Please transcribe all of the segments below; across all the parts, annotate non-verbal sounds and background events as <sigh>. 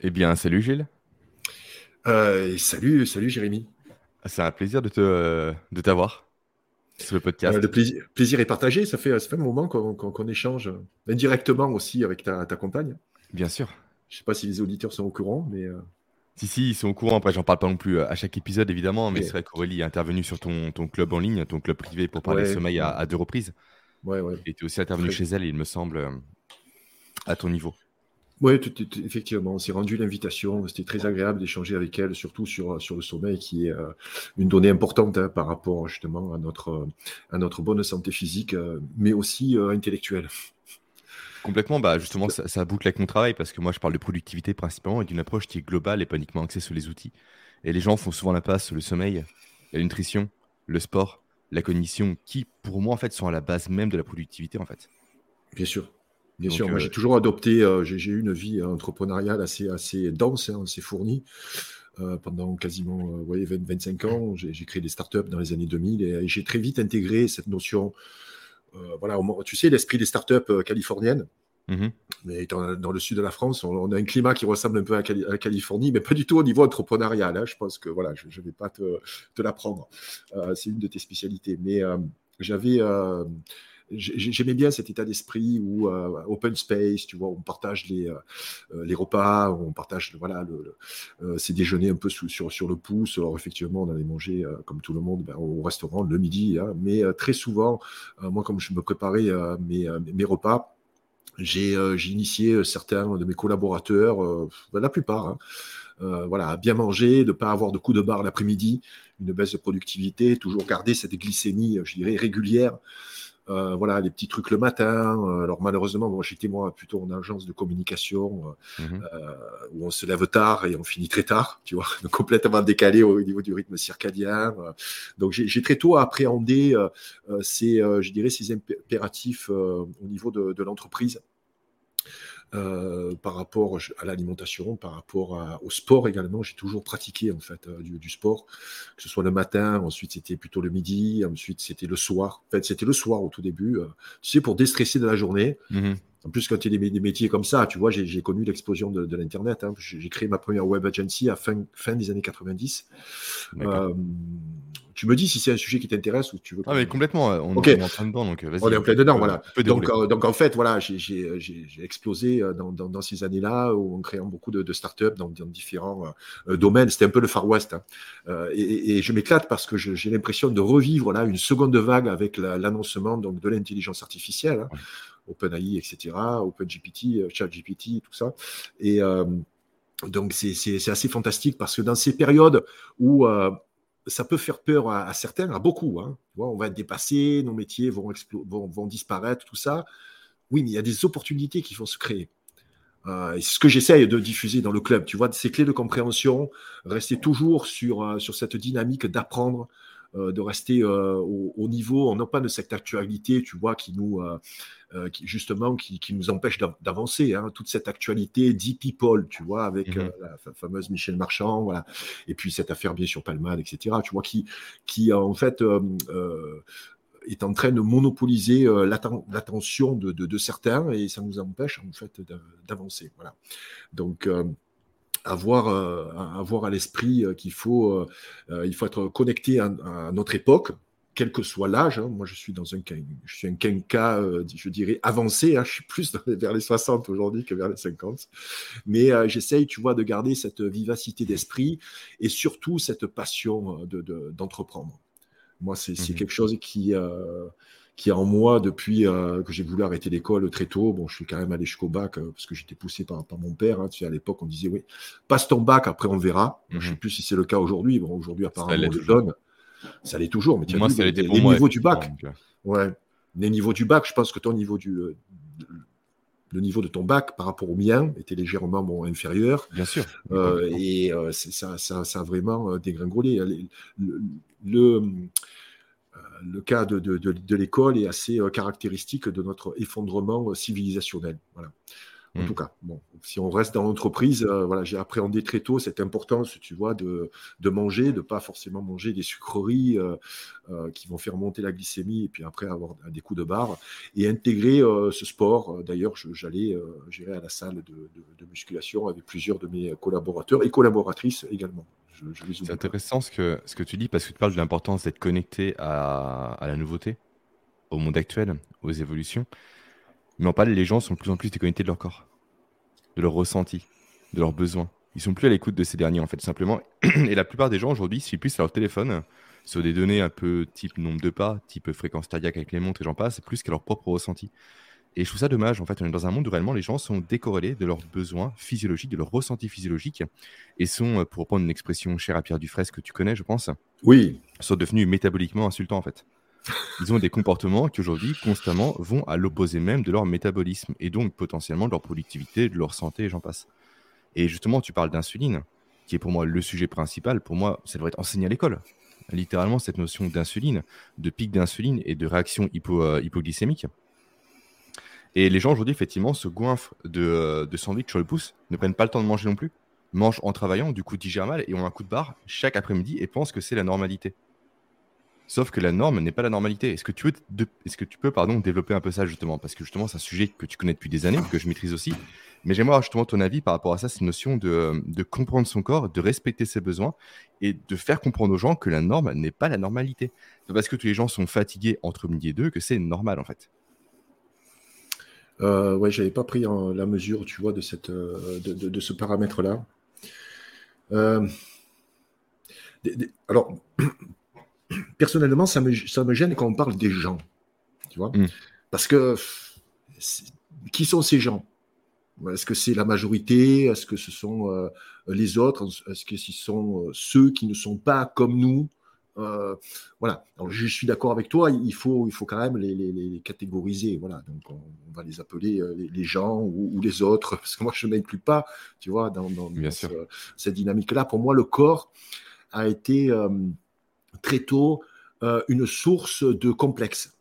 Eh bien, salut Gilles. Euh, salut, salut Jérémy. C'est un plaisir de te de t'avoir sur le podcast. Euh, le plaisir, plaisir est partagé. Ça fait, ça fait un moment qu'on échange indirectement aussi avec ta, compagne. Bien sûr. Je ne sais pas si les auditeurs sont au courant, mais. Euh, si, si, ils sont au courant. Après, j'en parle pas non plus à chaque épisode, évidemment, mais c'est vrai qu'Aurélie est intervenue sur ton, ton, club en ligne, ton club privé, pour parler de sommeil à, deux reprises. Ouais, ouais. Et tu es aussi intervenu chez elle, il me semble, à ton niveau. Oui, effectivement, on s'est rendu l'invitation. C'était très agréable d'échanger avec elle, surtout sur, sur le sommeil, qui est euh, une donnée importante hein, par rapport justement à notre, à notre bonne santé physique, euh, mais aussi euh, intellectuelle. Complètement, bah justement, ça, ça, boucle avec mon travail parce que moi, je parle de productivité principalement et d'une approche qui est globale et pas uniquement axée sur les outils. Et les gens font souvent la passe sur le sommeil, la nutrition, le sport, la cognition, qui pour moi en fait sont à la base même de la productivité en fait. Bien sûr. Bien sûr, moi euh, j'ai toujours adopté, euh, j'ai eu une vie entrepreneuriale assez, assez dense, hein, assez fournie. Euh, pendant quasiment ouais, 25 ans, j'ai créé des startups dans les années 2000 et, j'ai très vite intégré cette notion. voilà, tu sais, l'esprit des startups californiennes. Mmh mais dans, le sud de la France, on, a un climat qui ressemble un peu à, la Californie, mais pas du tout au niveau entrepreneurial. Hein. Je pense que voilà, je ne vais pas te, te l'apprendre. C'est une de tes spécialités. Mais j'avais j'aimais bien cet état d'esprit où euh, open space, tu vois, on partage les, euh, les repas, on partage voilà euh, ces déjeuners un peu sur, sur le pouce. Alors effectivement, on allait manger comme tout le monde ben, au restaurant le midi, hein, mais très souvent, moi comme je me préparais mes, mes repas, j'ai initié certains de mes collaborateurs, ben, la plupart. Hein, voilà, à bien manger, de ne pas avoir de coups de barre l'après-midi, une baisse de productivité, toujours garder cette glycémie, je dirais, régulière. Euh, voilà, les petits trucs le matin. Euh, alors malheureusement, bon, j'étais moi plutôt en agence de communication euh, mmh où on se lève tard et on finit très tard, tu vois, <laughs> complètement décalé au niveau du rythme circadien. donc j'ai très tôt appréhendé ces, je dirais, ces impératifs au niveau de, de l'entreprise. Euh, par rapport à l'alimentation, par rapport au sport également. J'ai toujours pratiqué en fait euh, du, sport, que ce soit le matin, ensuite c'était plutôt le midi, ensuite c'était le soir. En fait, c'était le soir au tout début, euh, tu pour déstresser de la journée. Mmh en plus, quand tu as des, métiers comme ça, tu vois, j'ai connu l'explosion de, l'Internet. Hein. J'ai créé ma première web agency à fin, fin des années 90 tu me dis si c'est un sujet qui t'intéresse ou tu veux. Ah, mais complètement, on, est en plein dedans, donc vas-y. On est en plein dedans, voilà. Donc, euh, donc, en fait, voilà, j'ai explosé euh, dans, dans, ces années-là en créant beaucoup de, de startups dans, dans différents euh, domaines. C'était un peu le Far West. Hein. et, et, je m'éclate parce que j'ai l'impression de revivre là une seconde vague avec l'annoncement donc de l'intelligence artificielle, hein, OpenAI, etc., OpenGPT, ChatGPT, tout ça. Et donc c'est assez fantastique parce que dans ces périodes où ça peut faire peur à, certains, à beaucoup. Hein. on va être dépassé, nos métiers vont, disparaître, tout ça. Oui, mais il y a des opportunités qui vont se créer. Euh, c'est ce que j'essaye de diffuser dans le club. Tu vois, ces clés de compréhension, rester toujours sur, euh, sur cette dynamique d'apprendre, euh, de rester euh, au, niveau, non pas de cette actualité, tu vois, qui nous, euh, qui, justement, qui, nous empêche d'avancer. Hein. toute cette actualité deep people, tu vois, avec mmh la fameuse Michel Marchand, voilà. Et puis cette affaire, bien sûr, Palmade, etc., tu vois, qui, qui en fait, est en train de monopoliser l'attention de, de, certains et ça nous empêche en fait d'avancer. Voilà. Donc avoir, euh, avoir à l'esprit euh, qu'il faut, euh, il faut être connecté à, notre époque, quel que soit l'âge. Hein. Moi, je suis dans un, je suis un quinca, je dirais, avancé. Hein. Je suis plus vers les 60 aujourd'hui que vers les 50. Mais j'essaye, tu vois, de garder cette vivacité d'esprit et surtout cette passion d'entreprendre. De, Moi, c'est mmh quelque chose qui, qui est en moi depuis euh, que j'ai voulu arrêter l'école très tôt. Bon, je suis quand même allé jusqu'au bac euh, parce que j'étais poussé par, par, mon père. Hein. Tu sais, à l'époque, on disait oui, passe ton bac, après on verra. Je ne sais mhm. plus si c'est le cas aujourd'hui. Bon, aujourd'hui, apparemment, on le donne. Ça l'est toujours. Mais tu moi, les, les niveaux du bac. Euh. Ouais. Les niveaux du bac, je pense que ton niveau du. le niveau de ton bac par rapport au mien était légèrement bon, inférieur. Bien sûr. et ça, ça, ça, a vraiment dégringolé. le, le le cas de, l'école est assez euh, caractéristique de notre effondrement euh, civilisationnel. Voilà. En mm. tout cas, bon, si on reste dans l'entreprise, euh, voilà, j'ai appréhendé très tôt cette importance, tu vois, de, de manger, de pas forcément manger des sucreries euh, euh, qui vont faire monter la glycémie et puis après avoir des coups de barre et intégrer ce sport. D'ailleurs, j'allais gérer à la salle de, de, musculation avec plusieurs de mes collaborateurs et collaboratrices également. C'est intéressant ce que, ce que tu dis parce que tu parles de l'importance d'être connecté à, la nouveauté, au monde actuel, aux évolutions. Mais en parle, les gens sont de plus en plus déconnectés de leur corps, de leur ressenti, de leurs besoins. Ils sont plus à l'écoute de ces derniers, en fait, simplement. <clears throat> Et la plupart des gens aujourd'hui suivent plus à leur téléphone sur des données un peu type nombre de pas, type fréquence cardiaque avec les montres et j'en passe, plus qu'à leur propre ressenti. Et je trouve ça dommage. En fait, on est dans un monde où réellement les gens sont décorrélés de leurs besoins physiologiques, de leurs ressentis physiologiques, et sont, pour reprendre une expression chère à Pierre Dufresne que tu connais, je pense, oui, sont devenus métaboliquement insultants en fait ils ont des comportements qui aujourd'hui constamment vont à l'opposé même de leur métabolisme et donc potentiellement de leur productivité, de leur santé et j'en passe. Et justement, tu parles d'insuline, qui est pour moi le sujet principal. Pour moi, ça devrait être enseigné à l'école. Littéralement, cette notion d'insuline, de pic d'insuline et de réaction euh, hypoglycémique. Et les gens aujourd'hui, effectivement, se goinfrent de, euh, de sandwich sur le pouce, ne prennent pas le temps de manger non plus, mangent en travaillant, du coup digèrent mal et ont un coup de barre chaque après-midi et pensent que c'est la normalité. Sauf que la norme n'est pas la normalité. Est-ce que tu, Est-ce peux développer un peu ça justement? Parce que justement, c'est un sujet que tu connais depuis des années, que je maîtrise aussi. Mais j'aimerais justement ton avis par rapport à ça, cette notion de, de, comprendre son corps, de respecter ses besoins et de faire comprendre aux gens que la norme n'est pas la normalité. C'est parce que tous les gens sont fatigués entre midi et deux que c'est normal en fait. Euh, ouais, j'avais pas pris la mesure, tu vois, de, cette, euh, de, de, ce paramètre-là. Euh, alors, <clears throat> personnellement, ça me, ça me gêne quand on parle des gens. Tu vois mm. Parce que qui sont ces gens? Est-ce que c'est la majorité? Est-ce que ce sont euh, les autres? Est-ce que ce sont ceux qui ne sont pas comme nous? Euh, voilà. Alors, je suis d'accord avec toi. Il faut, il faut quand même les, les, catégoriser. Voilà. Donc, on, va les appeler les, gens ou, les autres, <laughs> parce que moi, je ne m'inclus pas, tu vois, dans, dans, cette dynamique-là. Pour moi, le corps a été très tôt euh, une source de complexe.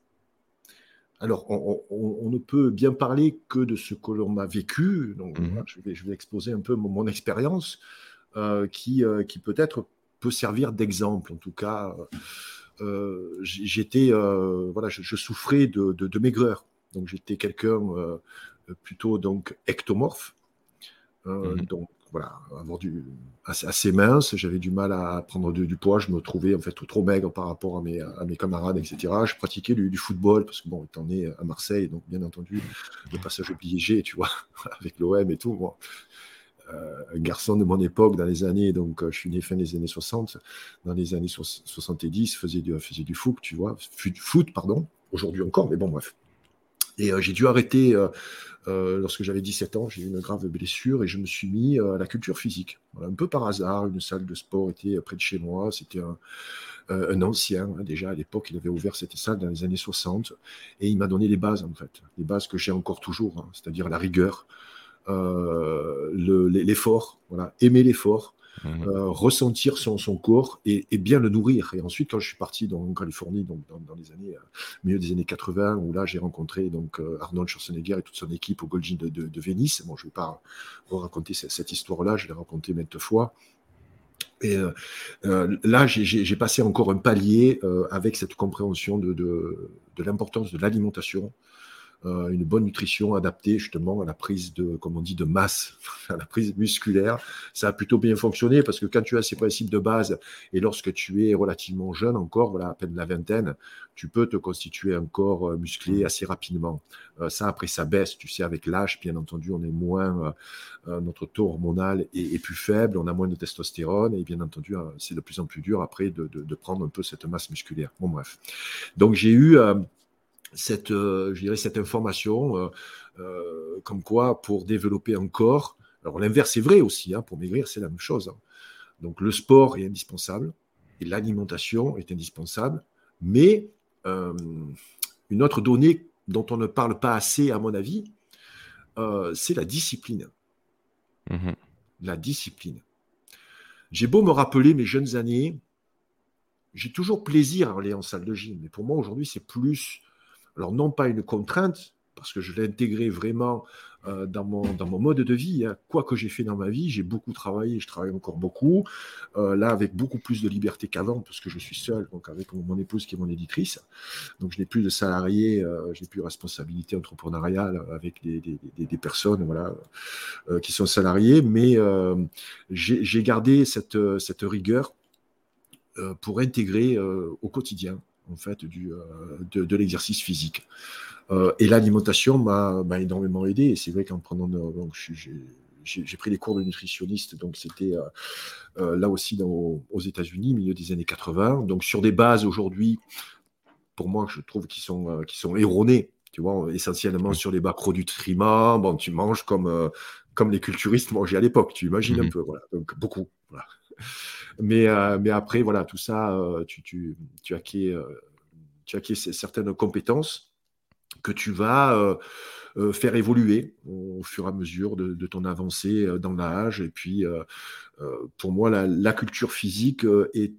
Alors, on, ne peut bien parler que de ce que l'on a vécu. Donc, mhm. je, vais, je, vais, exposer un peu mon, expérience euh, qui, euh, qui peut-être peut servir d'exemple. En tout cas, j'étais, voilà, je, souffrais de, de, maigreur. Donc, j'étais quelqu'un plutôt donc ectomorphe. Mhm. Donc, voilà, avoir du, assez, mince, j'avais du mal à prendre du poids, je me trouvais en fait trop maigre par rapport à mes, à mes camarades, etc. Je pratiquais du, football parce que bon, étant né à Marseille, donc bien entendu, le passage obligé, tu vois, <laughs> avec l'OM et tout. Euh, un garçon de mon époque, dans les années, donc euh, je suis né fin des années 60, dans les années 70, faisait du, faisait du foot, tu vois, foot, pardon, aujourd'hui encore, mais bon, bref. Et euh, j'ai dû arrêter euh, lorsque j'avais 17 ans, j'ai eu une grave blessure et je me suis mis euh, à la culture physique. un peu par hasard, une salle de sport était près de chez moi. C'était un, euh, ancien, hein, déjà à l'époque, il avait ouvert cette salle dans les années 60 et il m'a donné les bases en fait, les bases que j'ai encore toujours, hein, c'est-à-dire la rigueur, l'effort, voilà, aimer l'effort, Mhm. Euh, ressentir son, son corps et, bien le nourrir. Et ensuite, quand je suis parti dans, en Californie, donc dans, les années, euh, milieu des années 80, où là j'ai rencontré donc euh, Arnold Schwarzenegger et toute son équipe au Gold de, de, de Venise. Bon, je ne vais pas raconter cette, histoire-là, je l'ai racontée maintes fois. Et là, j'ai passé encore un palier avec cette compréhension de, de, de l'importance de l'alimentation, euh, une bonne nutrition adaptée justement à la prise de, comme on dit, de masse, <laughs> à la prise musculaire. Ça a plutôt bien fonctionné parce que quand tu as ces principes de base et lorsque tu es relativement jeune encore, voilà, à peine la vingtaine, tu peux te constituer un corps euh, musclé mmh. assez rapidement. Euh, ça, après, ça baisse. Tu sais, avec l'âge, bien entendu, on est moins, notre taux hormonal est, plus faible, on a moins de testostérone et bien entendu, c'est de plus en plus dur après de, de, prendre un peu cette masse musculaire. Bon, bref. Donc, j'ai eu cette, euh, je dirais, cette information, euh, euh, comme quoi pour développer un corps, alors l'inverse est vrai aussi, hein, pour maigrir c'est la même chose. Hein. Donc le sport est indispensable et l'alimentation est indispensable, mais une autre donnée dont on ne parle pas assez à mon avis, c'est la discipline. Mmh la discipline. J'ai beau me rappeler mes jeunes années, j'ai toujours plaisir à aller en salle de gym, mais pour moi aujourd'hui c'est plus alors non pas une contrainte, parce que je l'ai intégré vraiment euh, dans, mon, dans mon mode de vie. Hein. Quoi que j'ai fait dans ma vie, j'ai beaucoup travaillé, je travaille encore beaucoup. Euh, là, avec beaucoup plus de liberté qu'avant, parce que je suis seul, donc avec mon épouse qui est mon éditrice. Donc, je n'ai plus de salariés, euh, je n'ai plus de responsabilité entrepreneuriale avec des, des, des, personnes voilà, qui sont salariées, mais j'ai gardé cette, cette rigueur pour intégrer au quotidien en fait du, de, de l'exercice physique. Euh, et l'alimentation m'a énormément aidé. Et c'est vrai qu'en prenant. Donc, j'ai pris des cours de nutritionniste, donc c'était euh, euh, là aussi dans, aux États-Unis, milieu des années 80. Donc sur des bases aujourd'hui, pour moi, je trouve qu'ils sont, qui sont erronées. Tu vois, essentiellement sur les macronutriments. Bon, tu manges comme, comme les culturistes mangeaient à l'époque. Tu imagines un mmh peu, voilà. Donc beaucoup. Voilà. Mais, mais après, voilà, tout ça, tu, tu, tu tu acquiers certaines compétences que tu vas euh, euh, faire évoluer au fur et à mesure de, ton avancée euh, dans l'âge. Et puis, pour moi, la, culture physique est,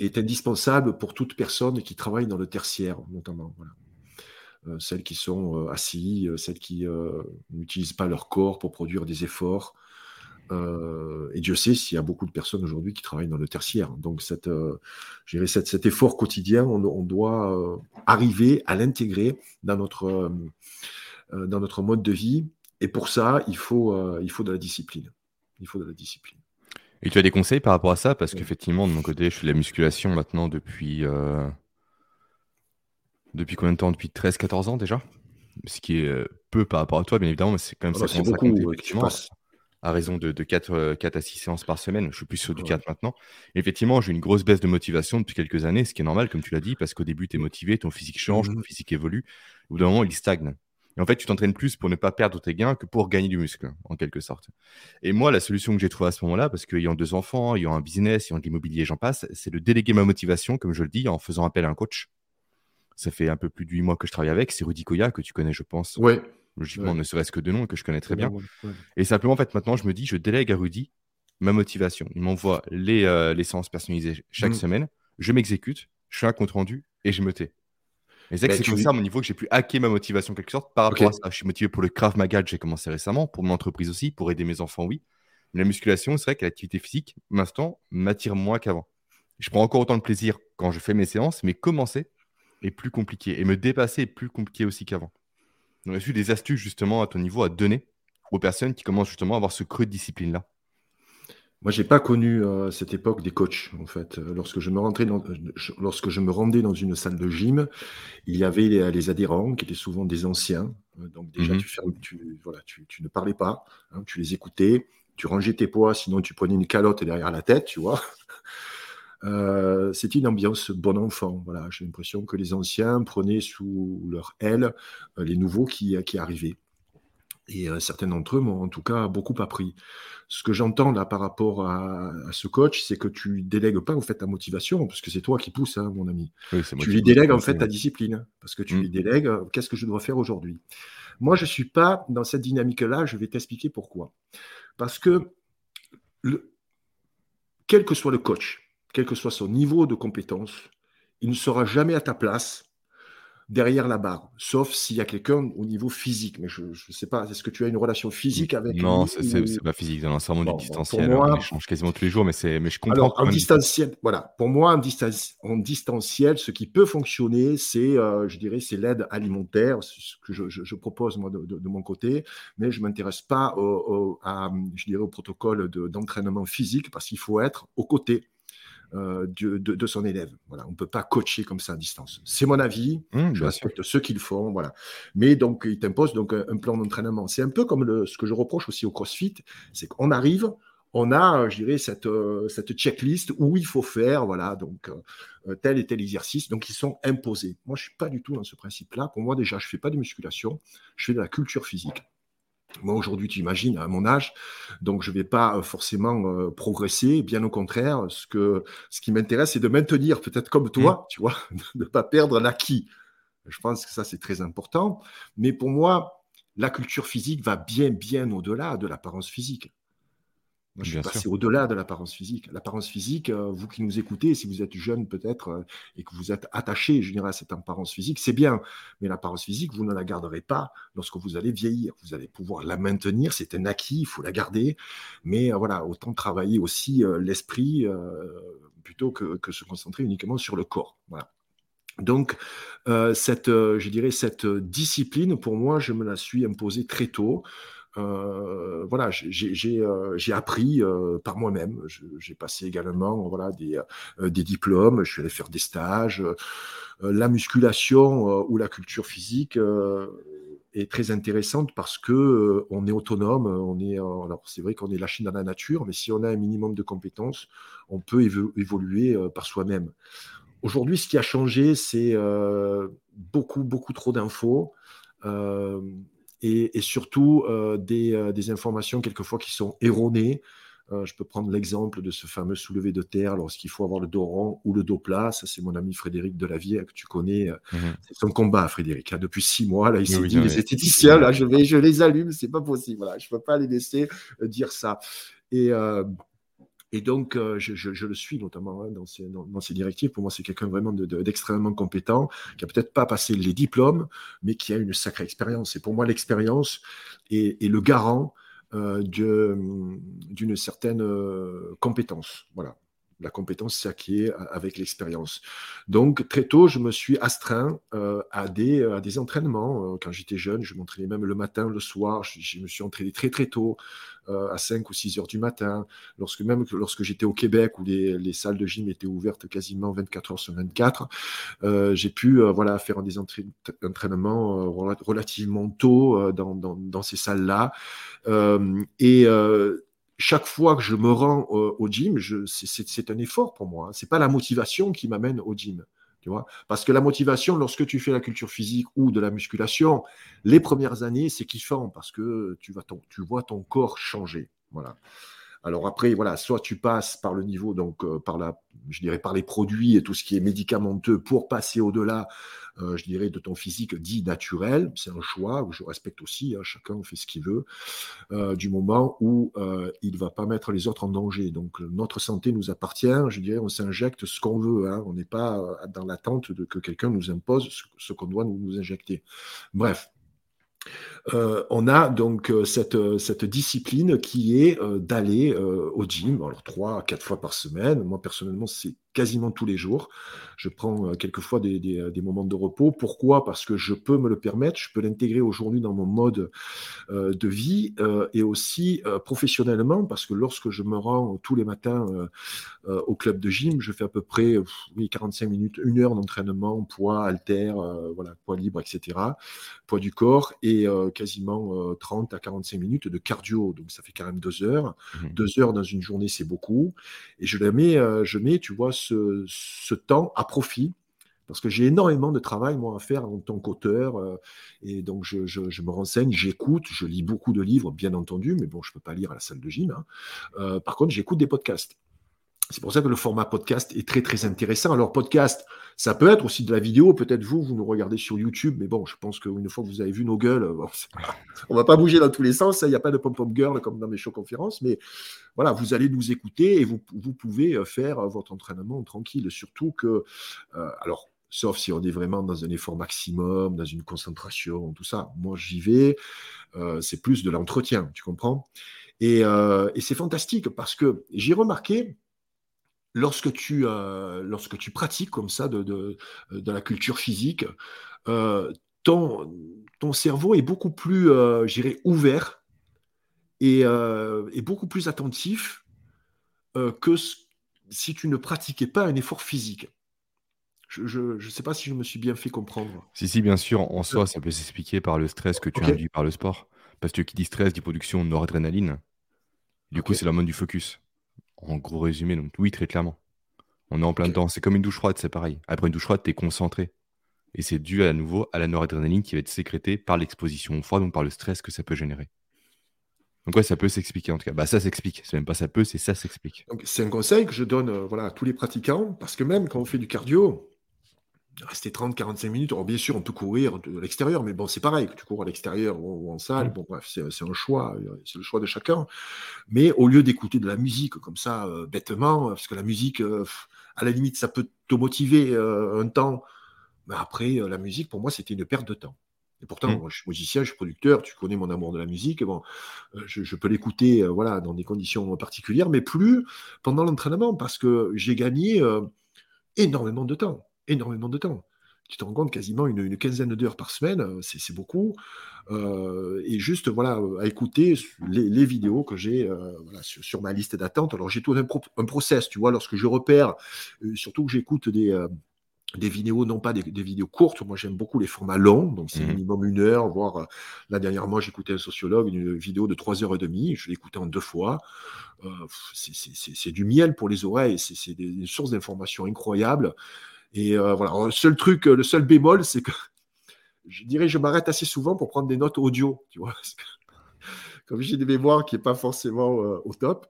est, indispensable pour toute personne qui travaille dans le tertiaire, notamment. celles qui sont assises, celles qui n'utilisent pas leur corps pour produire des efforts, euh, et Dieu sait s'il y a beaucoup de personnes aujourd'hui qui travaillent dans le tertiaire. Donc, cette, euh, cet, cet, effort quotidien, on, doit euh, arriver à l'intégrer dans notre, dans notre mode de vie. Et pour ça, il faut, il faut de la discipline. Il faut de la discipline. Et tu as des conseils par rapport à ça? Parce qu'effectivement, de mon côté, je fais de la musculation maintenant depuis. Depuis combien de temps? Depuis 13-14 ans déjà? Ce qui est peu par rapport à toi, bien évidemment, mais c'est quand même ah ça. C'est beaucoup, tu à raison de, 4, 4, euh, à 6 séances par semaine. Je suis plus sur du 4 maintenant. effectivement, j'ai une grosse baisse de motivation depuis quelques années, ce qui est normal, comme tu l'as dit, parce qu'au début, tu es motivé, ton physique change, ton mmh physique évolue. Au bout d'un moment, il stagne. Et en fait, tu t'entraînes plus pour ne pas perdre tes gains que pour gagner du muscle, en quelque sorte. Et moi, la solution que j'ai trouvée à ce moment-là, parce qu'ayant deux enfants, ayant un business, ayant de l'immobilier, j'en passe, c'est de déléguer ma motivation, comme je le dis, en faisant appel à un coach. Ça fait un peu plus de 8 mois que je travaille avec. C'est Rudy Koya, que tu connais, je pense. Ouais, logiquement, ne serait-ce que de nom, que je connais très bien. Et simplement, en fait, maintenant, je me dis, je délègue à Rudy ma motivation. Il m'envoie les, euh, les séances personnalisées chaque mm. semaine, je m'exécute, je fais un compte rendu et je me tais. Et c'est comme ça, à mon niveau, que j'ai pu hacker ma motivation quelque sorte par rapport à ça. Je suis motivé pour le Krav Maga j'ai commencé récemment, pour mon entreprise aussi, pour aider mes enfants, oui. Mais la musculation, c'est vrai que l'activité physique, maintenant, m'attire moins qu'avant. Je prends encore autant de plaisir quand je fais mes séances, mais commencer est plus compliqué. Et me dépasser est plus compliqué aussi qu'avant. On a eu des astuces justement à ton niveau à donner aux personnes qui commencent justement à avoir ce creux de discipline-là Moi, je n'ai pas connu euh, cette époque des coachs, en fait. Euh, lorsque je, me rentrais dans, lorsque je me rendais dans une salle de gym, il y avait les, adhérents qui étaient souvent des anciens. Euh, donc déjà, mhm. tu, voilà, tu, ne parlais pas, hein, tu les écoutais, tu rangeais tes poids, sinon tu prenais une calotte derrière la tête, tu vois. Euh, c'était une ambiance bon enfant. Voilà, j'ai l'impression que les anciens prenaient sous leur aile euh, les nouveaux qui, qui arrivaient. Et euh, certains d'entre eux m'ont en tout cas beaucoup appris. Ce que j'entends là par rapport à, ce coach, c'est que tu délègues pas en fait ta motivation, parce que c'est toi qui pousse, hein, mon ami. tu lui délègues en fait ta discipline, parce que tu mmh. lui délègues qu'est-ce que je dois faire aujourd'hui? Moi, je ne suis pas dans cette dynamique-là. Je vais t'expliquer pourquoi. Parce que le, quel que soit le coach, quel que soit son niveau de compétence, il ne sera jamais à ta place derrière la barre, sauf s'il y a quelqu'un au niveau physique. Mais je ne sais pas, est-ce que tu as une relation physique avec Non, ce c'est pas physique, c'est vraiment du distanciel. Moi, on échange quasiment tous les jours, mais, mais je comprends. Alors, en distanciel, voilà, pour moi, en, distanciel, ce qui peut fonctionner, c'est, euh, je dirais, c'est l'aide alimentaire, ce que je, propose moi de, mon côté, mais je ne m'intéresse pas au, à, je dirais, au protocole d'entraînement physique parce qu'il faut être aux côtés euh, de, son élève. Voilà, on ne peut pas coacher comme ça à distance. C'est mon avis. Mmh, je respecte ceux qui le font. Voilà. Mais donc, il t'impose donc un, plan d'entraînement. C'est un peu comme le, ce que je reproche aussi au CrossFit, c'est qu'on arrive, on a, je dirais, cette, euh, cette checklist où il faut faire, voilà, donc euh, tel et tel exercice. Donc, ils sont imposés. Moi, je suis pas du tout dans ce principe-là. Pour moi, déjà, je fais pas de musculation, je fais de la culture physique. Moi, aujourd'hui, tu imagines, à mon âge, donc je ne vais pas euh, forcément euh, progresser. Bien au contraire, ce, que, ce qui m'intéresse, c'est de maintenir, peut-être comme toi, mmh. tu vois, <laughs> de ne pas perdre l'acquis. Je pense que ça, c'est très important. Mais pour moi, la culture physique va bien, bien au-delà de l'apparence physique. Moi, je suis passé au-delà de l'apparence physique. L'apparence physique, euh, vous qui nous écoutez, si vous êtes jeune peut-être euh, et que vous êtes attaché, je dirais, à cette apparence physique, c'est bien. Mais l'apparence physique, vous ne la garderez pas lorsque vous allez vieillir. Vous allez pouvoir la maintenir, c'est un acquis, il faut la garder. Mais euh, voilà, autant travailler aussi l'esprit plutôt que, que, se concentrer uniquement sur le corps. Voilà. Donc, cette, je dirais, cette discipline, pour moi, je me la suis imposée très tôt. Euh, voilà, euh, j'ai appris euh, par moi-même. J'ai passé également voilà, des, diplômes, je suis allé faire des stages. la musculation ou la culture physique est très intéressante parce que on est autonome. On est, c'est vrai qu'on est lâché dans la nature, mais si on a un minimum de compétences, on peut évoluer par soi-même. Aujourd'hui, ce qui a changé, c'est beaucoup, beaucoup trop d'infos et, surtout euh, euh, des, informations quelquefois qui sont erronées. Euh, je peux prendre l'exemple de ce fameux soulevé de terre lorsqu'il faut avoir le dos rond ou le dos plat. Ça, c'est mon ami Frédéric Delavier que tu connais. Mhm. C'est son combat, Frédéric. Hein. Depuis six mois, là, il s'est dit les esthéticiens, là, je, vais, je les allume, c'est pas possible. Voilà, je ne peux pas les laisser dire ça. Et, et donc, euh, je, le suis notamment hein, dans, ces, directives. Pour moi, c'est quelqu'un vraiment d'extrêmement compétent, qui a peut-être pas passé les diplômes, mais qui a une sacrée expérience. Et pour moi, l'expérience est, le garant euh, d'une certaine euh, compétence. Voilà. La compétence s'acquiert avec l'expérience. Donc, très tôt, je me suis astreint à, des, à des entraînements. Quand j'étais jeune, je m'entraînais même le matin, le soir. je, me suis entraîné très, très tôt. Euh, à 5 ou 6 heures du matin, lorsque même lorsque j'étais au Québec où les, salles de gym étaient ouvertes quasiment 24 heures sur 24, euh, j'ai pu euh, voilà, faire des entraînements relativement tôt dans, ces salles-là. et chaque fois que je me rends au gym, c'est un effort pour moi. Hein. C'est pas la motivation qui m'amène au gym. Parce que la motivation, lorsque tu fais la culture physique ou de la musculation, les premières années, c'est kiffant parce que tu, vas tu vois ton corps changer. Voilà. Alors après, voilà, soit tu passes par le niveau, donc euh, par la, je dirais par les produits et tout ce qui est médicamenteux pour passer au-delà, euh, je dirais, de ton physique dit naturel. C'est un choix que je respecte aussi. Hein, chacun fait ce qu'il veut, euh, du moment où il ne va pas mettre les autres en danger. Donc notre santé nous appartient. Je dirais, on s'injecte ce qu'on veut. Hein. on n'est pas dans l'attente de que quelqu'un nous impose ce, qu'on doit nous injecter. Bref. Euh, on a donc euh, cette, euh, cette, discipline qui est d'aller au gym, alors trois à quatre fois par semaine. Moi, personnellement, c'est quasiment tous les jours. Je prends quelquefois des, des, moments de repos. Pourquoi? Parce que je peux me le permettre, je peux l'intégrer aujourd'hui dans mon mode de vie et aussi professionnellement, parce que lorsque je me rends tous les matins au club de gym, je fais à peu près oui, 45 minutes, une heure d'entraînement, poids, halter, voilà, poids libre, etc., poids du corps. Et quasiment 30 à 45 minutes de cardio. Donc ça fait quand même deux heures. Mmh deux heures dans une journée, c'est beaucoup. Et je, la mets, je mets, tu vois, ce, temps à profit parce que j'ai énormément de travail, moi, à faire en tant qu'auteur. et donc, je, me renseigne, j'écoute, je lis beaucoup de livres, bien entendu, mais bon, je ne peux pas lire à la salle de gym. Hein. par contre, j'écoute des podcasts. C'est pour ça que le format podcast est très très intéressant. Alors podcast, ça peut être aussi de la vidéo. Peut-être vous, vous nous regardez sur YouTube, mais bon, je pense qu'une fois que vous avez vu nos gueules, on on va pas bouger dans tous les sens. Il n'y a pas de pom-pom girl comme dans mes shows conférences, mais voilà, vous allez nous écouter et vous, vous pouvez euh, faire euh, votre entraînement tranquille. Surtout que, euh, alors, sauf si on est vraiment dans un effort maximum, dans une concentration, tout ça. Moi, j'y vais. c'est plus de l'entretien, tu comprends? Et c'est fantastique parce que j'ai remarqué lorsque tu, euh, lorsque tu pratiques comme ça de, de, la culture physique, euh, ton, ton, cerveau est beaucoup plus, euh, ouvert et, beaucoup plus attentif que si tu ne pratiquais pas un effort physique. Je ne sais pas si je me suis bien fait comprendre. Si, si, bien sûr, en soi, ça peut s'expliquer par le stress que tu as induis par le sport. Parce que qui dit stress dit production de noradrénaline. Du coup, c'est la mode du focus. En gros résumé, donc oui, très clairement. On est en plein temps. C'est comme une douche froide, c'est pareil. Après une douche froide, tu es concentré. Et c'est dû à nouveau à la noradrénaline qui va être sécrétée par l'exposition froide, donc par le stress que ça peut générer. Donc ouais, ça peut s'expliquer en tout cas. Bah ça s'explique. C'est même pas ça peut, c'est ça s'explique. Donc c'est un conseil que je donne euh, voilà, à tous les pratiquants, parce que même quand on fait du cardio, rester 30-45 minutes. Alors, bien sûr, on peut courir à l'extérieur, mais bon, c'est pareil, que tu cours à l'extérieur ou, en salle. Mmh. Bon, bref, c'est un choix, c'est le choix de chacun. Mais au lieu d'écouter de la musique comme ça, euh, bêtement, parce que la musique, euh, à la limite, ça peut te motiver euh, un temps, mais après, la musique, pour moi, c'était une perte de temps. Et pourtant, mmh. moi, je suis musicien, je suis producteur, tu connais mon amour de la musique. Bon, je, je peux l'écouter voilà, dans des conditions particulières, mais plus pendant l'entraînement, parce que j'ai gagné énormément de temps énormément de temps. Tu te rends compte quasiment une, quinzaine d'heures par semaine, euh, c'est beaucoup. Euh, et juste voilà, euh, à écouter les, vidéos que j'ai sur, ma liste d'attente. Alors j'ai tout un, un, process, tu vois, lorsque je repère, surtout que j'écoute des, des vidéos, non pas des, vidéos courtes. Moi, j'aime beaucoup les formats longs, donc c'est mmh minimum une heure, voire la dernière moi, j'écoutais un sociologue, une vidéo de trois heures et demie, je l'écoutais en deux fois. c'est du miel pour les oreilles, c'est des sources d'informations incroyables. Et euh, voilà, le seul truc, euh, le seul bémol, c'est que <laughs> je dirais, je m'arrête assez souvent pour prendre des notes audio, tu vois. <laughs> Comme j'ai des mémoires qui n'est pas forcément euh, au top,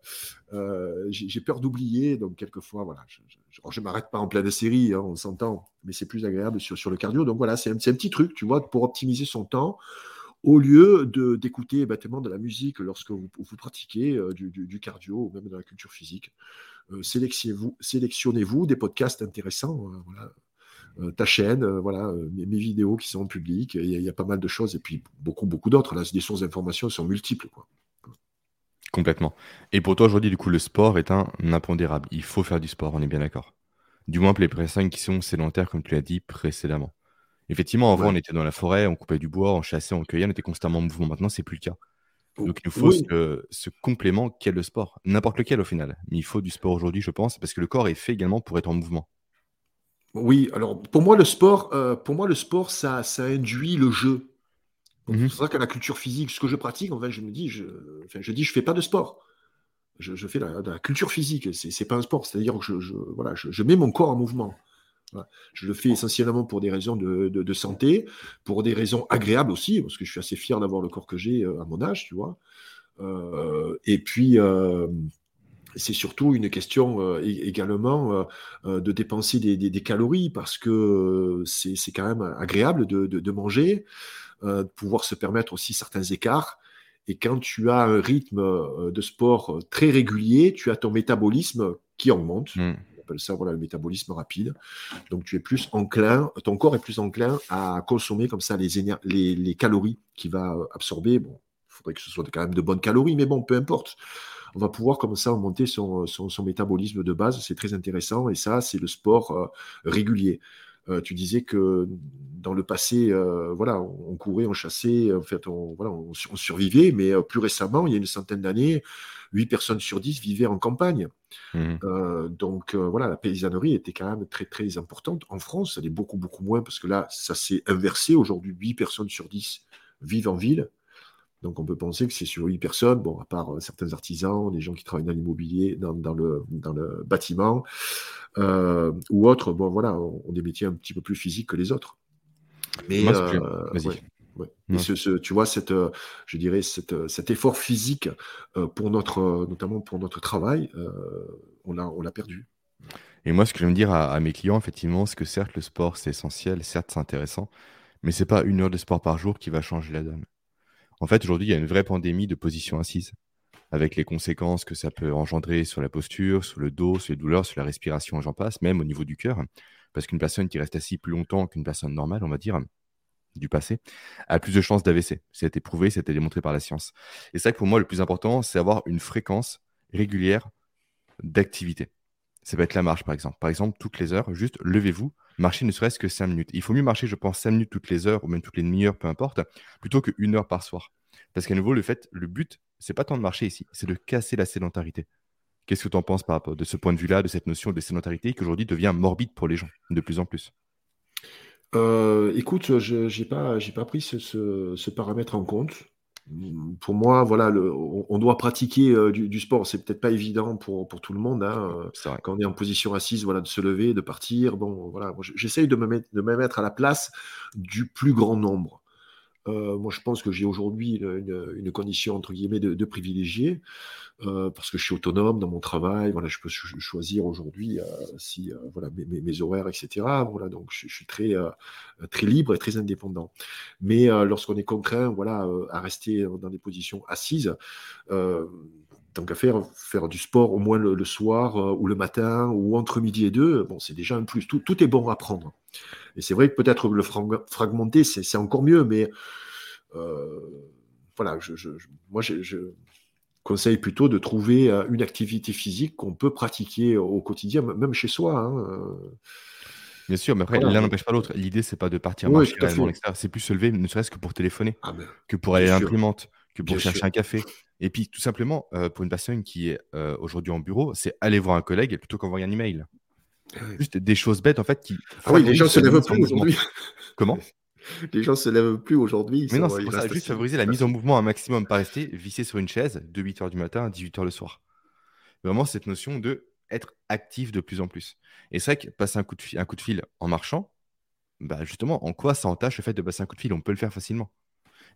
j'ai peur d'oublier, donc quelquefois, voilà, je ne m'arrête pas en pleine série, hein, on s'entend, mais c'est plus agréable sur, le cardio. Donc voilà, c'est un, petit truc, tu vois, pour optimiser son temps, au lieu d'écouter bêtement de la musique lorsque vous, vous pratiquez du, du, cardio ou même de la culture physique. Euh, sélectionnez-vous des podcasts intéressants. Euh, voilà. Euh, ta chaîne, voilà, mes, vidéos qui sont en public, il y, a pas mal de choses, et puis beaucoup, beaucoup d'autres. Là, des sources d'informations sont multiples. Quoi. Complètement. Et pour toi, aujourd'hui, du coup, le sport est un impondérable. Il faut faire du sport, on est bien d'accord. Du moins pour les personnes qui sont sédentaires, comme tu l'as dit précédemment. Effectivement, avant, on était dans la forêt, on coupait du bois, on chassait, on cueillait, on était constamment en mouvement. Maintenant, c'est plus le cas. Donc il nous faut ce, complément qu'est le sport. N'importe lequel au final. Mais il faut du sport aujourd'hui, je pense, parce que le corps est fait également pour être en mouvement. Oui, alors pour moi, le sport, euh, pour moi, le sport ça, ça induit le jeu. Mhm. C'est vrai qu'à la culture physique, ce que je pratique, en fait, je me dis, je, enfin, je dis, je fais pas de sport. Je, fais de la, culture physique. C'est, n'est pas un sport. C'est-à-dire que je, voilà, je, mets mon corps en mouvement. Je le fais essentiellement pour des raisons de, santé, pour des raisons agréables aussi, parce que je suis assez fier d'avoir le corps que j'ai euh, à mon âge, tu vois. Euh, et puis, euh, c'est surtout une question également de dépenser des, calories, parce que c'est quand même agréable de, manger, de pouvoir se permettre aussi certains écarts. Et quand tu as un rythme de sport très régulier, tu as ton métabolisme qui augmente. Mmh appelle ça voilà, le métabolisme rapide. Donc tu es plus enclin, ton corps est plus enclin à consommer comme ça les, les, les calories qu'il va euh, absorber. Bon, il faudrait que ce soit quand même de bonnes calories, mais bon, peu importe. On va pouvoir comme ça augmenter son, son, métabolisme de base, c'est très intéressant, et ça, c'est le sport euh, régulier. Euh, tu disais que dans le passé, voilà, on, courait, on chassait, en fait, on, voilà, on, on survivait, mais plus récemment, il y a une centaine d'années, 8 personnes sur 10 vivaient en campagne. Mmh. Euh, donc euh, voilà, la paysannerie était quand même très très importante. En France, elle est beaucoup beaucoup moins parce que là, ça s'est inversé. Aujourd'hui, 8 personnes sur 10 vivent en ville. Donc on peut penser que c'est sur 8 personnes, bon, à part euh, certains artisans, des gens qui travaillent dans l'immobilier, dans, le, dans le bâtiment, ou autres, bon voilà, ont, des métiers un petit peu plus physiques que les autres. Mais, et ce, tu vois, cette, euh, je dirais, cette, euh, cet effort physique euh, pour notre, notamment pour notre travail, on l'a, on l'a perdu. Et moi, ce que j'aime dire à, mes clients, effectivement, c'est que certes, le sport, c'est essentiel, certes, c'est intéressant, mais c'est pas une heure de sport par jour qui va changer la donne. En fait, aujourd'hui, il y a une vraie pandémie de position assise, avec les conséquences que ça peut engendrer sur la posture, sur le dos, sur les douleurs, sur la respiration, j'en passe, même au niveau du cœur. Parce qu'une personne qui reste assise plus longtemps qu'une personne normale, on va dire, du passé, a plus de chances d'AVC. Ça été prouvé, ça été démontré par la science. Et c'est que pour moi, le plus important, c'est avoir une fréquence régulière d'activité. Ça peut être la marche, par exemple. Par exemple, toutes les heures, juste levez-vous, marchez ne serait-ce que 5 minutes. Il faut mieux marcher, je pense, 5 minutes toutes les heures, ou même toutes les demi-heures, peu importe, plutôt qu'une heure par soir. Parce qu'à nouveau, le fait, le but, c'est pas tant de marcher ici, c'est de casser la sédentarité. Qu'est-ce que tu en penses de ce point de vue-là, de cette notion de sédentarité qui aujourd'hui devient morbide pour les gens, de plus en plus? Euh, écoute, je j'ai pas pris ce paramètre en compte. Pour moi, voilà, le on doit pratiquer, euh, du sport. C'est peut-être pas évident pour pour tout le monde, hein, euh, quand on est en position assise, voilà, de se lever, de partir. Bon, voilà, j'essaye de me mettre de me mettre à la place du plus grand nombre. Euh, moi, je pense que j'ai aujourd'hui une, condition entre guillemets de, privilégié euh, parce que je suis autonome dans mon travail. Voilà, je peux choisir aujourd'hui si voilà mes, horaires, etc. Voilà, donc je, suis très très libre et très indépendant. Mais lorsqu'on est contraint, voilà, à rester dans des positions assises tant qu'à faire, faire du sport au moins le, soir euh, ou le matin ou entre midi et deux, bon, c'est déjà un plus. Tout, est bon à prendre. Et c'est vrai que peut-être le fragmenter, c'est encore mieux, mais euh, voilà, je, moi, je, conseille plutôt de trouver euh, une activité physique qu'on peut pratiquer au quotidien, même chez soi. Hein, Bien sûr, mais après, l'un n'empêche pas l'autre. L'idée, c'est pas de partir marcher à l'extérieur, c'est plus se lever, ne serait-ce que pour téléphoner, ah, que pour aller à l'imprimante, que pour chercher un café. Et puis, tout simplement, euh, pour une personne qui est euh, aujourd'hui en bureau, c'est aller voir un collègue plutôt qu'envoyer un email. Ah juste des choses bêtes, en fait, qui. Ah oui, les gens se lèvent plus aujourd'hui. Comment? <laughs> Les gens se lèvent plus aujourd'hui. Mais non, c'est pour ça, juste favoriser la mise en mouvement un maximum, pas rester vissé sur une chaise de 8h du matin à 18h le soir. Vraiment, cette notion de être actif de plus en plus. Et c'est vrai que passer un coup de fil, un coup de fil en marchant, bah justement, en quoi ça entache le fait de passer un coup de fil? On peut le faire facilement.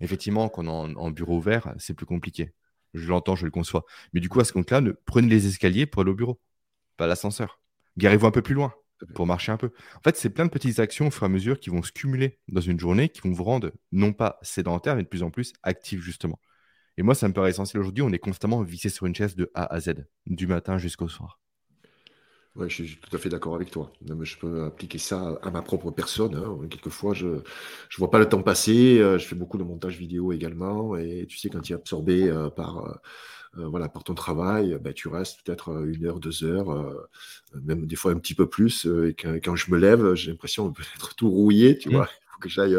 Effectivement, quand on est en bureau ouvert, c'est plus compliqué. Je l'entends, je le conçois. Mais du coup, à ce compte-là, prenez les escaliers pour aller au bureau, pas l'ascenseur. Garez-vous un peu plus loin pour marcher un peu. En fait, c'est plein de petites actions au fur et à mesure qui vont se cumuler dans une journée, qui vont vous rendre non pas sédentaire, mais de plus en plus actif, justement. Et moi, ça me paraît essentiel aujourd'hui. On est constamment vissé sur une chaise de A à Z, du matin jusqu'au soir. Oui, je suis tout à fait d'accord avec toi. Je peux appliquer ça à ma propre personne. Hein. Quelquefois, je ne vois pas le temps passer. Euh, je fais beaucoup de montage vidéo également. Et tu sais, quand tu es absorbé euh, par, euh, voilà, par ton travail, ben, tu restes peut-être une heure, deux heures, même des fois un petit peu plus. Et quand, je me lève, j'ai l'impression d'être <laughs> tout rouillé. Tu mmh. vois, il faut que j'aille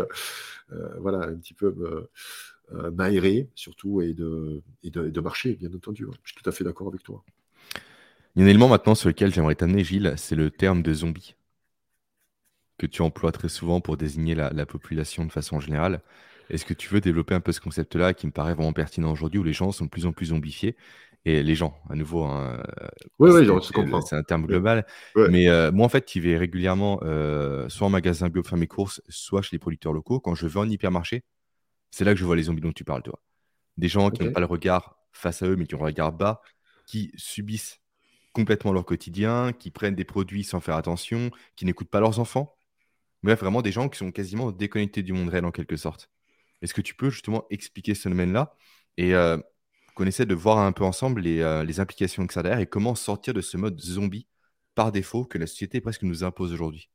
voilà, un petit peu m'aérer, surtout, et de, et de, marcher, bien entendu. Je suis tout à fait d'accord avec toi. Il y a un élément maintenant sur lequel j'aimerais t'amener, Gilles, c'est le terme de zombie que tu emploies très souvent pour désigner la, population de façon générale. Est-ce que tu veux développer un peu ce concept-là qui me paraît vraiment pertinent aujourd'hui où les gens sont de plus en plus zombifiés? Et les gens, à nouveau, hein, oui, oui, je C'est un terme global. Mais euh, moi, en fait, qui vais régulièrement, euh, soit en magasin bio pour faire mes courses, soit chez les producteurs locaux. Quand je vais en hypermarché, c'est là que je vois les zombies dont tu parles, toi. Des gens qui n'ont pas le regard face à eux, mais qui ont le regard bas, qui subissent complètement leur quotidien, qui prennent des produits sans faire attention, qui n'écoutent pas leurs enfants. Bref, vraiment des gens qui sont quasiment déconnectés du monde réel en quelque sorte. Est-ce que tu peux justement expliquer ce phénomène-là et euh, qu'on essaie de voir un peu ensemble les, euh, les, implications que ça a derrière et comment sortir de ce mode zombie par défaut que la société presque nous impose aujourd'hui?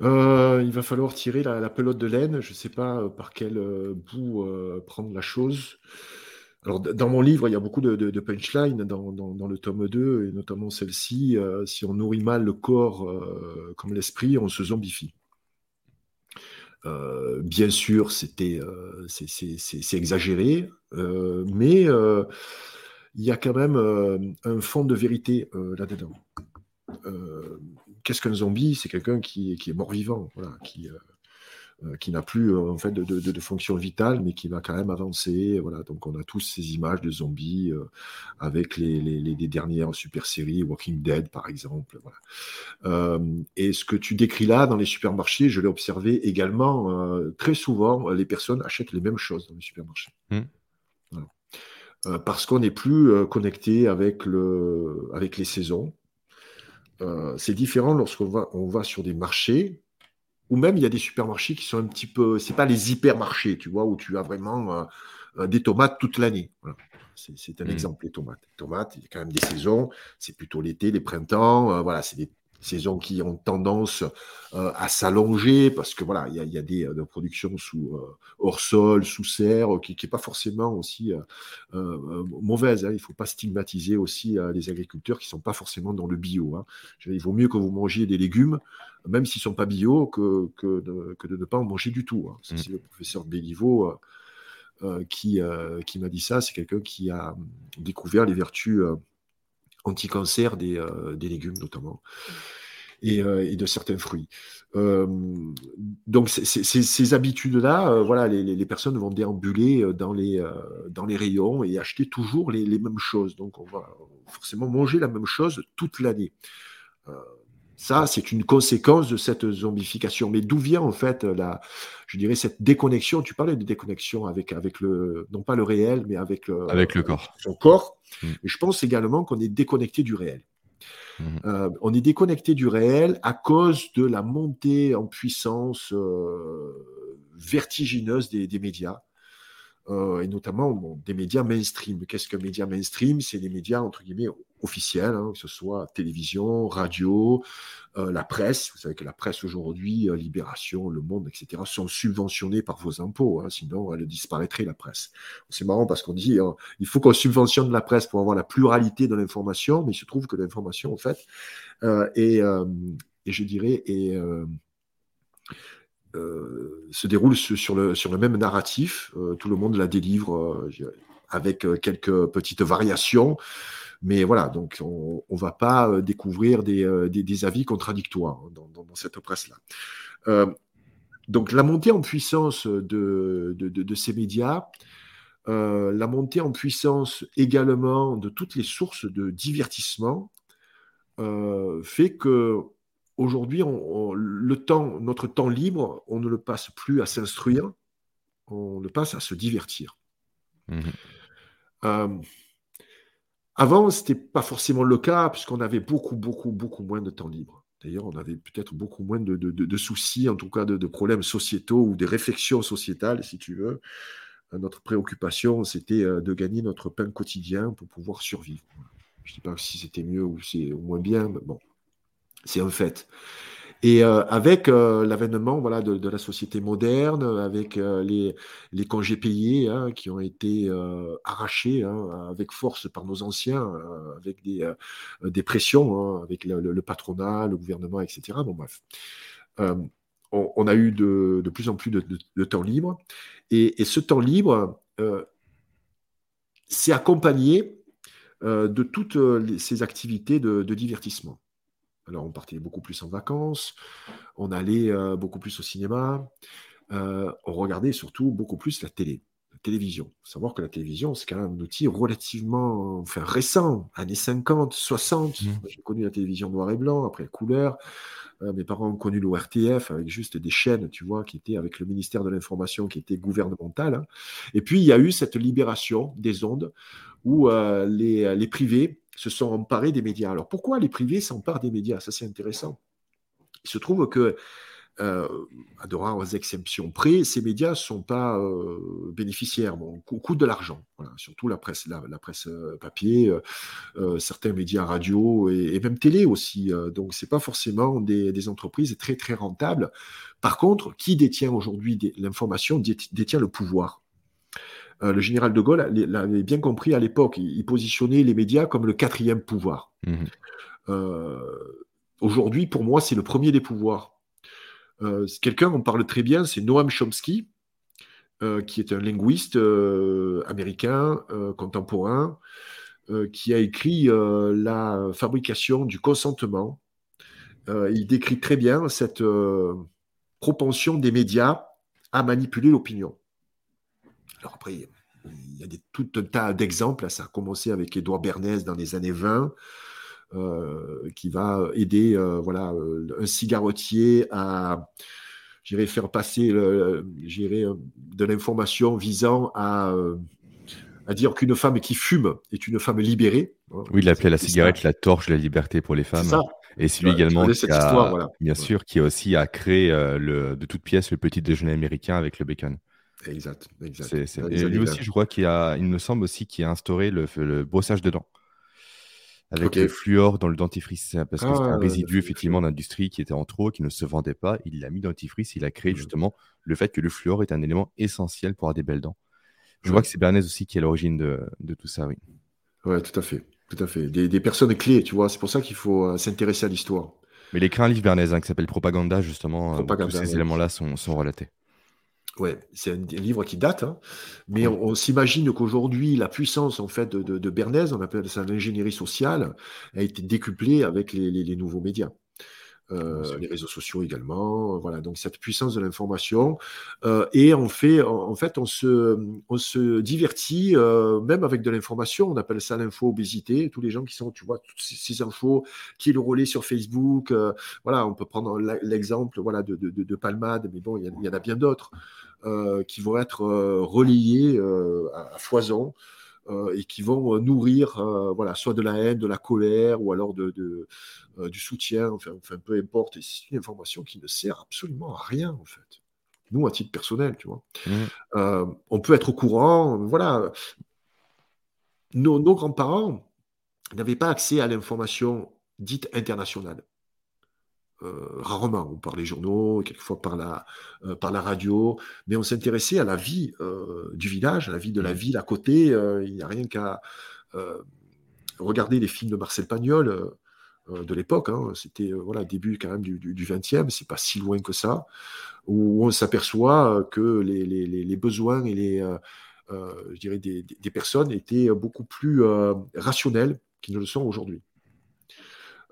Euh, il va falloir tirer la, pelote de laine. Je ne sais pas par quel bout prendre la chose. Alors, dans mon livre, il y a beaucoup de, punchlines dans, le tome 2, et notamment celle-ci. Euh, si on nourrit mal le corps euh, comme l'esprit, on se zombifie. Euh, bien sûr, c'était, c'est exagéré, mais il y a quand même un fond de vérité là-dedans. Qu'est-ce qu'un zombie? C'est quelqu'un qui, est qui, euh, qui n'a plus euh, en fait de, de, fonction vitale, mais qui va quand même avancer. Voilà, donc on a tous ces images de zombies euh, avec les, les, dernières super séries, Walking Dead par exemple. et ce que tu décris là dans les supermarchés, je l'ai observé également très souvent. Les personnes achètent les mêmes choses dans les supermarchés. Mmh. parce qu'on n'est plus connecté avec, le, avec les saisons. c'est différent lorsqu'on va, on va sur des marchés ou même il y a des supermarchés qui sont un petit peu, c'est pas les hypermarchés, tu vois, où tu as vraiment euh, euh, des tomates toute l'année. C'est un mmh. exemple, les tomates. Les tomates, il y a quand même des saisons, c'est plutôt l'été, les printemps, euh, voilà, c'est des saisons qui ont tendance euh, à s'allonger parce que voilà, il y a, des, productions sous hors sol, sous serre, qui n'est pas forcément aussi mauvaise. Hein. Il ne faut pas stigmatiser aussi les agriculteurs qui ne sont pas forcément dans le bio. Hein. Il vaut mieux que vous mangiez des légumes, même s'ils ne sont pas bio, que, que, de, ne pas en manger du tout. Hein. Mmh. C'est le professeur Béliveau. qui, qui m'a dit ça, c'est quelqu'un qui a découvert les vertus anti-cancer des, euh, des, légumes notamment. Et, euh, et, de certains fruits. Euh, donc ces habitudes-là, voilà, les, les, personnes vont déambuler dans les, dans les rayons et acheter toujours les, les, mêmes choses. Donc on va forcément manger la même chose toute l'année. Ça, c'est une conséquence de cette zombification. Mais d'où vient en fait la, je dirais cette déconnexion? Tu parlais de déconnexion avec avec le, non pas le réel, mais avec le, avec le corps. Son corps. Mm. Et je pense également qu'on est déconnecté du réel. Mm. Euh, on est déconnecté du réel à cause de la montée en puissance euh, vertigineuse des, des médias. Euh, et notamment des médias mainstream. Qu'est-ce qu'un média mainstream? C'est des médias, entre guillemets, officiels, hein, que ce soit télévision, radio, euh, la presse. Vous savez que la presse aujourd'hui, euh, Libération, Le Monde, etc., sont subventionnés par vos impôts. Hein, sinon, elle disparaîtrait, la presse. C'est marrant parce qu'on dit hein, il faut qu'on subventionne la presse pour avoir la pluralité de l'information, mais il se trouve que l'information, en fait, est, et je dirais, est se déroule sur le, même narratif. Euh, tout le monde la délivre euh, avec quelques petites variations. Mais voilà, donc on ne va pas découvrir des, avis contradictoires hein, dans, cette presse-là. donc la montée en puissance de, ces médias, la montée en puissance également de toutes les sources de divertissement fait que aujourd'hui, le temps, notre temps libre, on ne le passe plus à s'instruire, on le passe à se divertir. Mmh euh, avant, ce n'était pas forcément le cas, puisqu'on avait beaucoup, beaucoup, beaucoup moins de temps libre. D'ailleurs, on avait peut-être beaucoup moins de, soucis, en tout cas de, problèmes sociétaux ou des réflexions sociétales, si tu veux. Euh, notre préoccupation, c'était euh, de gagner notre pain quotidien pour pouvoir survivre. Je ne dis pas si c'était mieux ou c'est moins bien, mais bon, c'est un fait. Et euh, avec euh, l'avènement voilà, de, la société moderne, avec euh, les, les, congés payés hein, qui ont été arrachés hein, avec force par nos anciens, avec des, des pressions, hein, avec le, patronat, le gouvernement, etc. Bon, bref. On, a eu de, de plus en plus de, temps libre. Et, et, ce temps libre s'est accompagné de toutes ces activités de divertissement. Alors, on partait beaucoup plus en vacances, on allait euh, beaucoup plus au cinéma, euh, on regardait surtout beaucoup plus la télé, la télévision. Il faut savoir que la télévision, c'est quand même un outil relativement enfin, récent, années 50, 60. Mmh. J'ai connu la télévision noir et blanc, après la couleur. Euh, mes parents ont connu l'ORTF avec juste des chaînes, tu vois, qui étaient avec le ministère de l'Information, qui était gouvernemental. Hein. Et puis, il y a eu cette libération des ondes où les, les privés se sont emparés des médias. Alors pourquoi les privés s'emparent des médias? Ça c'est intéressant. Il se trouve que, euh, à de rares exceptions près, ces médias ne sont pas euh, bénéficiaires, bon, coûtent de l'argent, surtout la presse, la, presse euh, papier, certains médias radio et, même télé aussi. donc ce n'est pas forcément des, des, entreprises très très rentables. Par contre, qui détient aujourd'hui l'information détient le pouvoir? Euh, le général de Gaulle l'avait bien compris à l'époque. Il, positionnait les médias comme le quatrième pouvoir. Mhm. Euh, aujourd'hui, pour moi, c'est le premier des pouvoirs. Euh, quelqu'un, on parle très bien, c'est Noam Chomsky, qui est un linguiste américain contemporain, qui a écrit La fabrication du consentement. il décrit très bien cette propension des médias à manipuler l'opinion. Alors après, il y a des, tout un tas d'exemples. Ça a commencé avec Édouard Bernays dans les années 20, euh, qui va aider euh, voilà, euh, un cigarettier à faire passer de l'information visant à, à dire qu'une femme qui fume est une femme libérée. Oui, il appelait la cigarette la torche de la liberté pour les femmes. Et c'est lui également qui a, bien sûr, qui a aussi le, de toutes pièces le petit déjeuner américain avec le bacon. Exact, exact. Et lui aussi, je crois qu'il a, il me semble aussi qu'il a instauré le, le brossage de dents avec le fluor dans le dentifrice, parce que c'est un ah, résidu effectivement d'industrie qui était en trop, qui ne se vendait pas. Il l'a mis dans le dentifrice, il a créé mmh. justement le fait que le fluor est un élément essentiel pour avoir des belles dents. Je crois que c'est Bernays aussi qui est à l'origine de, de, tout ça, oui. Ouais, tout à fait, tout à fait. Des, des personnes clés, tu vois. C'est pour ça qu'il faut euh, s'intéresser à l'histoire. Mais il écrit un livre Bernays hein, qui s'appelle Propaganda, justement. Euh, tous ces éléments-là sont, sont relatés. Ouais, c'est un livre qui date, hein. mais on, s'imagine qu'aujourd'hui, la puissance en fait de, de, Bernays, on appelle ça l'ingénierie sociale, a été décuplée avec les, nouveaux médias. euh, les réseaux sociaux également. Voilà, donc cette puissance de l'information. Euh, et on fait, en, fait, on se, on se divertit euh, même avec de l'information. On appelle ça l'info-obésité. Tous les gens qui sont, tu vois, toutes ces, infos qui est le relais sur Facebook. voilà, on peut prendre l'exemple voilà, de, de, de, Palmade, mais bon, il y, en a bien d'autres qui vont être relayés à, foison. et qui vont nourrir voilà, soit de la haine, de la colère, ou alors de, euh, du soutien, enfin, enfin, peu importe. c'est une information qui ne sert absolument à rien, en fait. Nous, à titre personnel, tu vois. Mmh. Euh, on peut être au courant, voilà. Nos, grands-parents n'avaient pas accès à l'information dite internationale. Euh, rarement, on par les journaux, quelquefois par la, par la radio, mais on s'intéressait à la vie du village, à la vie de la mmh. ville à côté. il n'y a rien qu'à regarder les films de Marcel Pagnol. Euh, de l'époque. Hein. C'était euh, voilà début quand même du, du, 20e, c'est pas si loin que ça, où on s'aperçoit euh, que les, besoins et les, je dirais des, personnes étaient beaucoup plus rationnels qu'ils ne le sont aujourd'hui.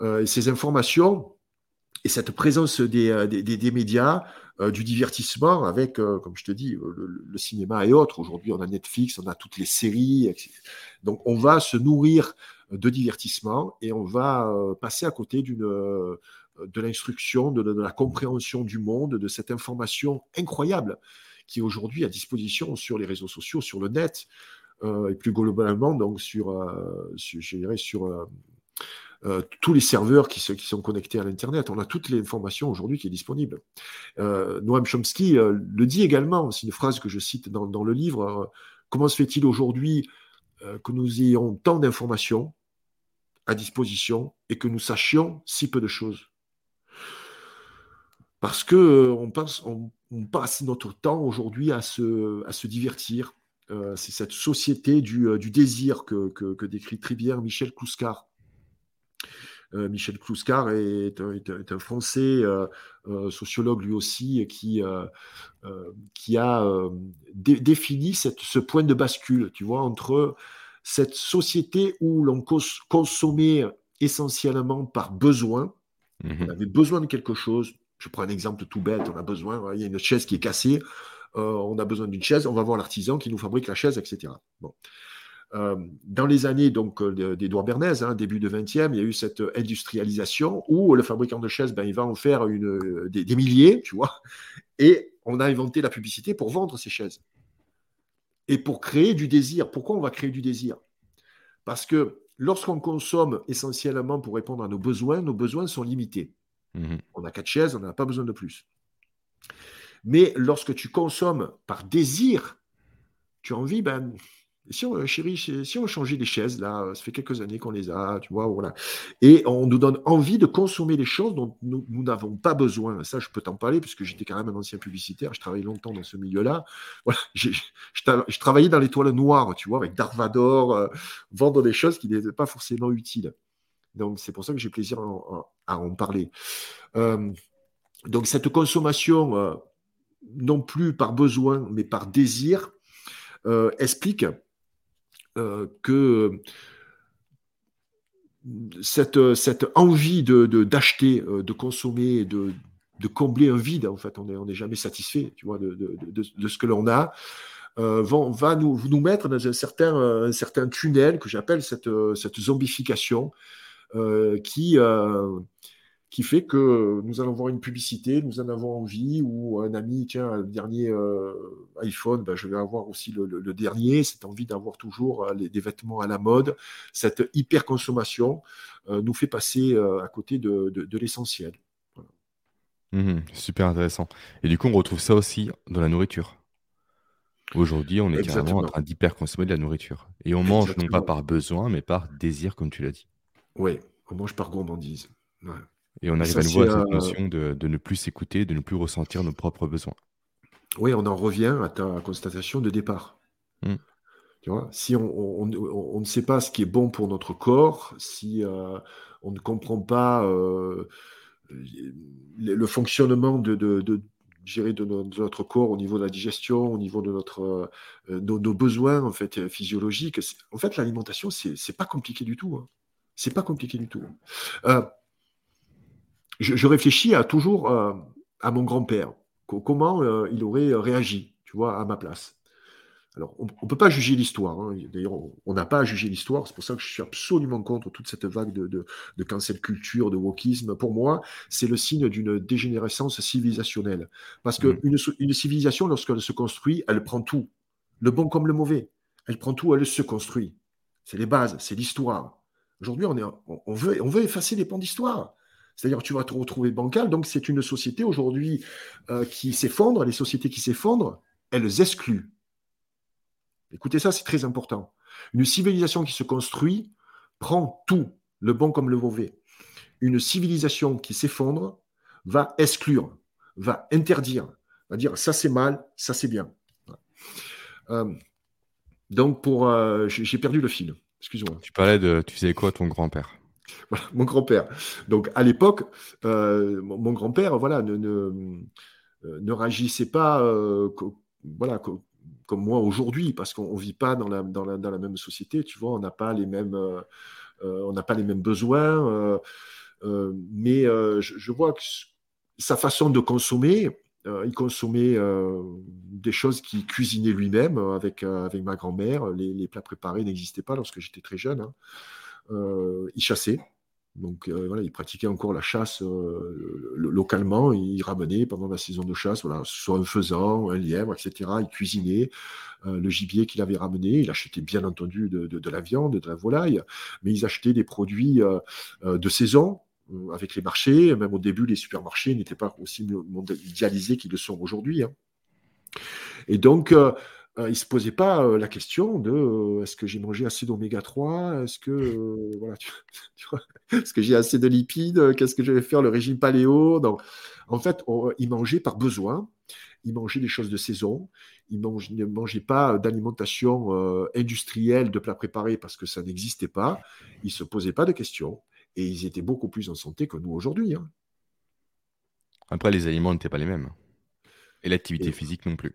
et ces informations et cette présence des, des médias, du divertissement avec, comme je te dis, le, cinéma et autres. Aujourd'hui, on a Netflix, on a toutes les séries. Etc. Donc, on va se nourrir de divertissement et on va euh, passer à côté d'une euh, de l'instruction, de, la compréhension du monde, de cette information incroyable qui est aujourd'hui à disposition sur les réseaux sociaux, sur le net, euh, et plus globalement donc sur, je dirais sur tous les serveurs qui, sont connectés à l'Internet. On a toute l'information aujourd'hui qui est disponible. Noam Chomsky le dit également, c'est une phrase que je cite dans, le livre, comment se fait-il aujourd'hui que nous ayons tant d'informations à disposition et que nous sachions si peu de choses? Parce que euh, on, passe, notre temps aujourd'hui à se, divertir. Euh, c'est cette société du, euh, désir que, décrit très bien Michel Clouscar. Michel Clouscar est, est, un Français sociologue lui aussi qui, qui a défini cette, ce point de bascule, tu vois, entre cette société où l'on consommait essentiellement par besoin. Mhm. On avait besoin de quelque chose. Je prends un exemple tout bête. On a besoin, il y a une chaise qui est cassée. Euh, on a besoin d'une chaise. On va voir l'artisan qui nous fabrique la chaise, etc. Bon. Euh, dans les années donc euh, d'Edouard Bernays, hein, début du 20e, il y a eu cette industrialisation où le fabricant de chaises, ben, il va en faire une, des, des, milliers, tu vois, et on a inventé la publicité pour vendre ces chaises et pour créer du désir. Pourquoi on va créer du désir? Parce que lorsqu'on consomme essentiellement pour répondre à nos besoins, nos besoins sont limités. Mhm. On a quatre chaises, on n'a pas besoin de plus. Mais lorsque tu consommes par désir, tu as envie, ben, si on, chérie, si on changeait les chaises, là, ça fait quelques années qu'on les a, tu vois, voilà. Et on nous donne envie de consommer des choses dont nous n'avons pas besoin. Ça, je peux t'en parler, puisque j'étais quand même un ancien publicitaire, je travaillais longtemps dans ce milieu-là. Voilà, <laughs> je, travaillais dans l'étoile noire, tu vois, avec Darvador, euh, vendre des choses qui n'étaient pas forcément utiles. Donc, c'est pour ça que j'ai plaisir à, en parler. Euh, donc, cette consommation, euh, non plus par besoin, mais par désir, explique euh, que cette, cette envie de, d'acheter, euh, de, consommer, de, de combler un vide, en fait, on n'est on est jamais satisfait, tu vois, de, de ce que l'on a, euh, va, va nous, nous, mettre dans un certain, un certain tunnel que j'appelle cette, cette zombification, qui, qui fait que nous allons voir une publicité, nous en avons envie, ou un ami, tiens, le dernier euh, iPhone, ben, je vais avoir aussi le, dernier, cette envie d'avoir toujours euh, des vêtements à la mode, cette hyper-consommation euh, nous fait passer à côté de, l'essentiel. Mmh super intéressant. Et du coup, on retrouve ça aussi dans la nourriture. Aujourd'hui, on est carrément en train d'hyper-consommer de la nourriture. Et on mange non pas par besoin, mais par désir, comme tu l'as dit. Oui, on mange par gourmandise. Et on arrive à nouveau à cette notion de, ne plus s'écouter, de ne plus ressentir nos propres besoins. Oui, on en revient à ta constatation de départ. Hmm. Tu vois, si on, ne sait pas ce qui est bon pour notre corps, si euh, on ne comprend pas euh, le fonctionnement de, de, de, de, notre corps au niveau de la digestion, au niveau de notre, euh, nos, besoins en fait, physiologiques, en fait, l'alimentation, c'est pas compliqué du tout. Hein. C'est pas compliqué du tout. Je, réfléchis à toujours à mon grand-père. Comment il aurait réagi, tu vois, à ma place. Alors, on ne peut pas juger l'histoire. Hein. D'ailleurs, on n'a pas à juger l'histoire. C'est pour ça que je suis absolument contre toute cette vague de, de, cancel culture, de wokisme. Pour moi, c'est le signe d'une dégénérescence civilisationnelle. Parce qu'une mmh. une civilisation, lorsqu'elle se construit, elle prend tout, le bon comme le mauvais. Elle prend tout, elle se construit. C'est les bases, c'est l'histoire. Aujourd'hui, on, on, veut, on veut effacer les pans d'histoire. C'est-à-dire tu vas te retrouver bancal. Donc, c'est une société aujourd'hui euh, qui s'effondre. Les sociétés qui s'effondrent, elles excluent. Écoutez ça, c'est très important. Une civilisation qui se construit prend tout, le bon comme le mauvais. Une civilisation qui s'effondre va exclure, va interdire, va dire ça c'est mal, ça c'est bien. Euh, donc pour, euh, j'ai perdu le fil. Excuse-moi. Tu parlais de, tu faisais quoi ton grand-père? <laughs> Mon grand-père. Donc à l'époque, euh, mon, grand-père, voilà, ne, ne, réagissait pas, voilà, comme moi aujourd'hui, parce qu'on ne vit pas dans la, même société, tu vois, on n'a pas les mêmes, euh, euh, besoins, euh, mais je, vois que sa façon de consommer, il consommait des choses qu'il cuisinait lui-même avec, avec ma grand-mère. Les, plats préparés n'existaient pas lorsque j'étais très jeune. Hein. Il chassait. Donc euh, voilà, il pratiquait encore la chasse euh, localement, il ramenait pendant la saison de chasse, voilà, soit un faisan, un lièvre, etc. Il cuisinait euh, le gibier qu'il avait ramené, il achetait bien entendu de, la viande, de la volaille, mais ils achetaient des produits de saison, avec les marchés, même au début, les supermarchés n'étaient pas aussi mondialisés qu'ils le sont aujourd'hui. Hein. Et donc, euh, il ne se posait pas euh, la question de euh, est-ce que j'ai mangé assez d'oméga 3 Est-ce que, voilà, <laughs> est-ce que j'ai assez de lipides? Qu'est-ce que je vais faire le régime paléo? Donc, En fait, il mangeait par besoin. Il mangeait des choses de saison. Il ne mangeait pas d'alimentation industrielle de plats préparés parce que ça n'existait pas. Il ne se posait pas de questions. Et ils étaient beaucoup plus en santé que nous aujourd'hui. Hein. Après, les aliments n'étaient pas les mêmes. Et l'activité physique non plus.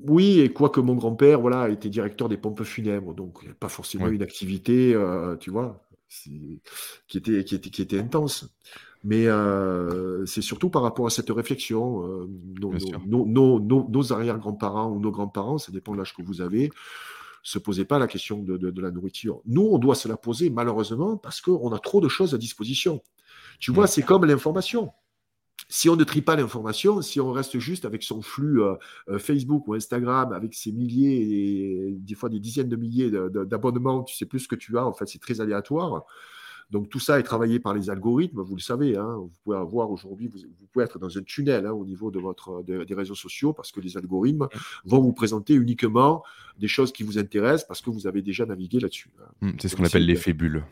Oui, et quoique mon grand-père, voilà, était directeur des pompes funèbres, donc pas forcément une activité, euh, tu vois, qui était, qui était, qui était intense. Mais euh, c'est surtout par rapport à cette réflexion. Euh, nos, arrière-grands-parents ou nos grands-parents, ça dépend de l'âge que vous avez, se posaient pas la question de, de, la nourriture. Nous, on doit se la poser malheureusement parce qu'on a trop de choses à disposition. Tu vois, c'est comme l'information si on ne trie pas l'information, si on reste juste avec son flux euh, euh, Facebook ou Instagram, avec ses milliers et des fois des dizaines de milliers d'abonnements, tu sais plus ce que tu as, en fait, c'est très aléatoire. Donc tout ça est travaillé par les algorithmes, vous le savez. Hein. vous pouvez avoir aujourd'hui, vous, pouvez être dans un tunnel hein, au niveau de votre, des réseaux sociaux parce que les algorithmes vont vous présenter uniquement des choses qui vous intéressent parce que vous avez déjà navigué là-dessus. Hein. Mmh, c'est ce qu'on appelle l'effet bulle.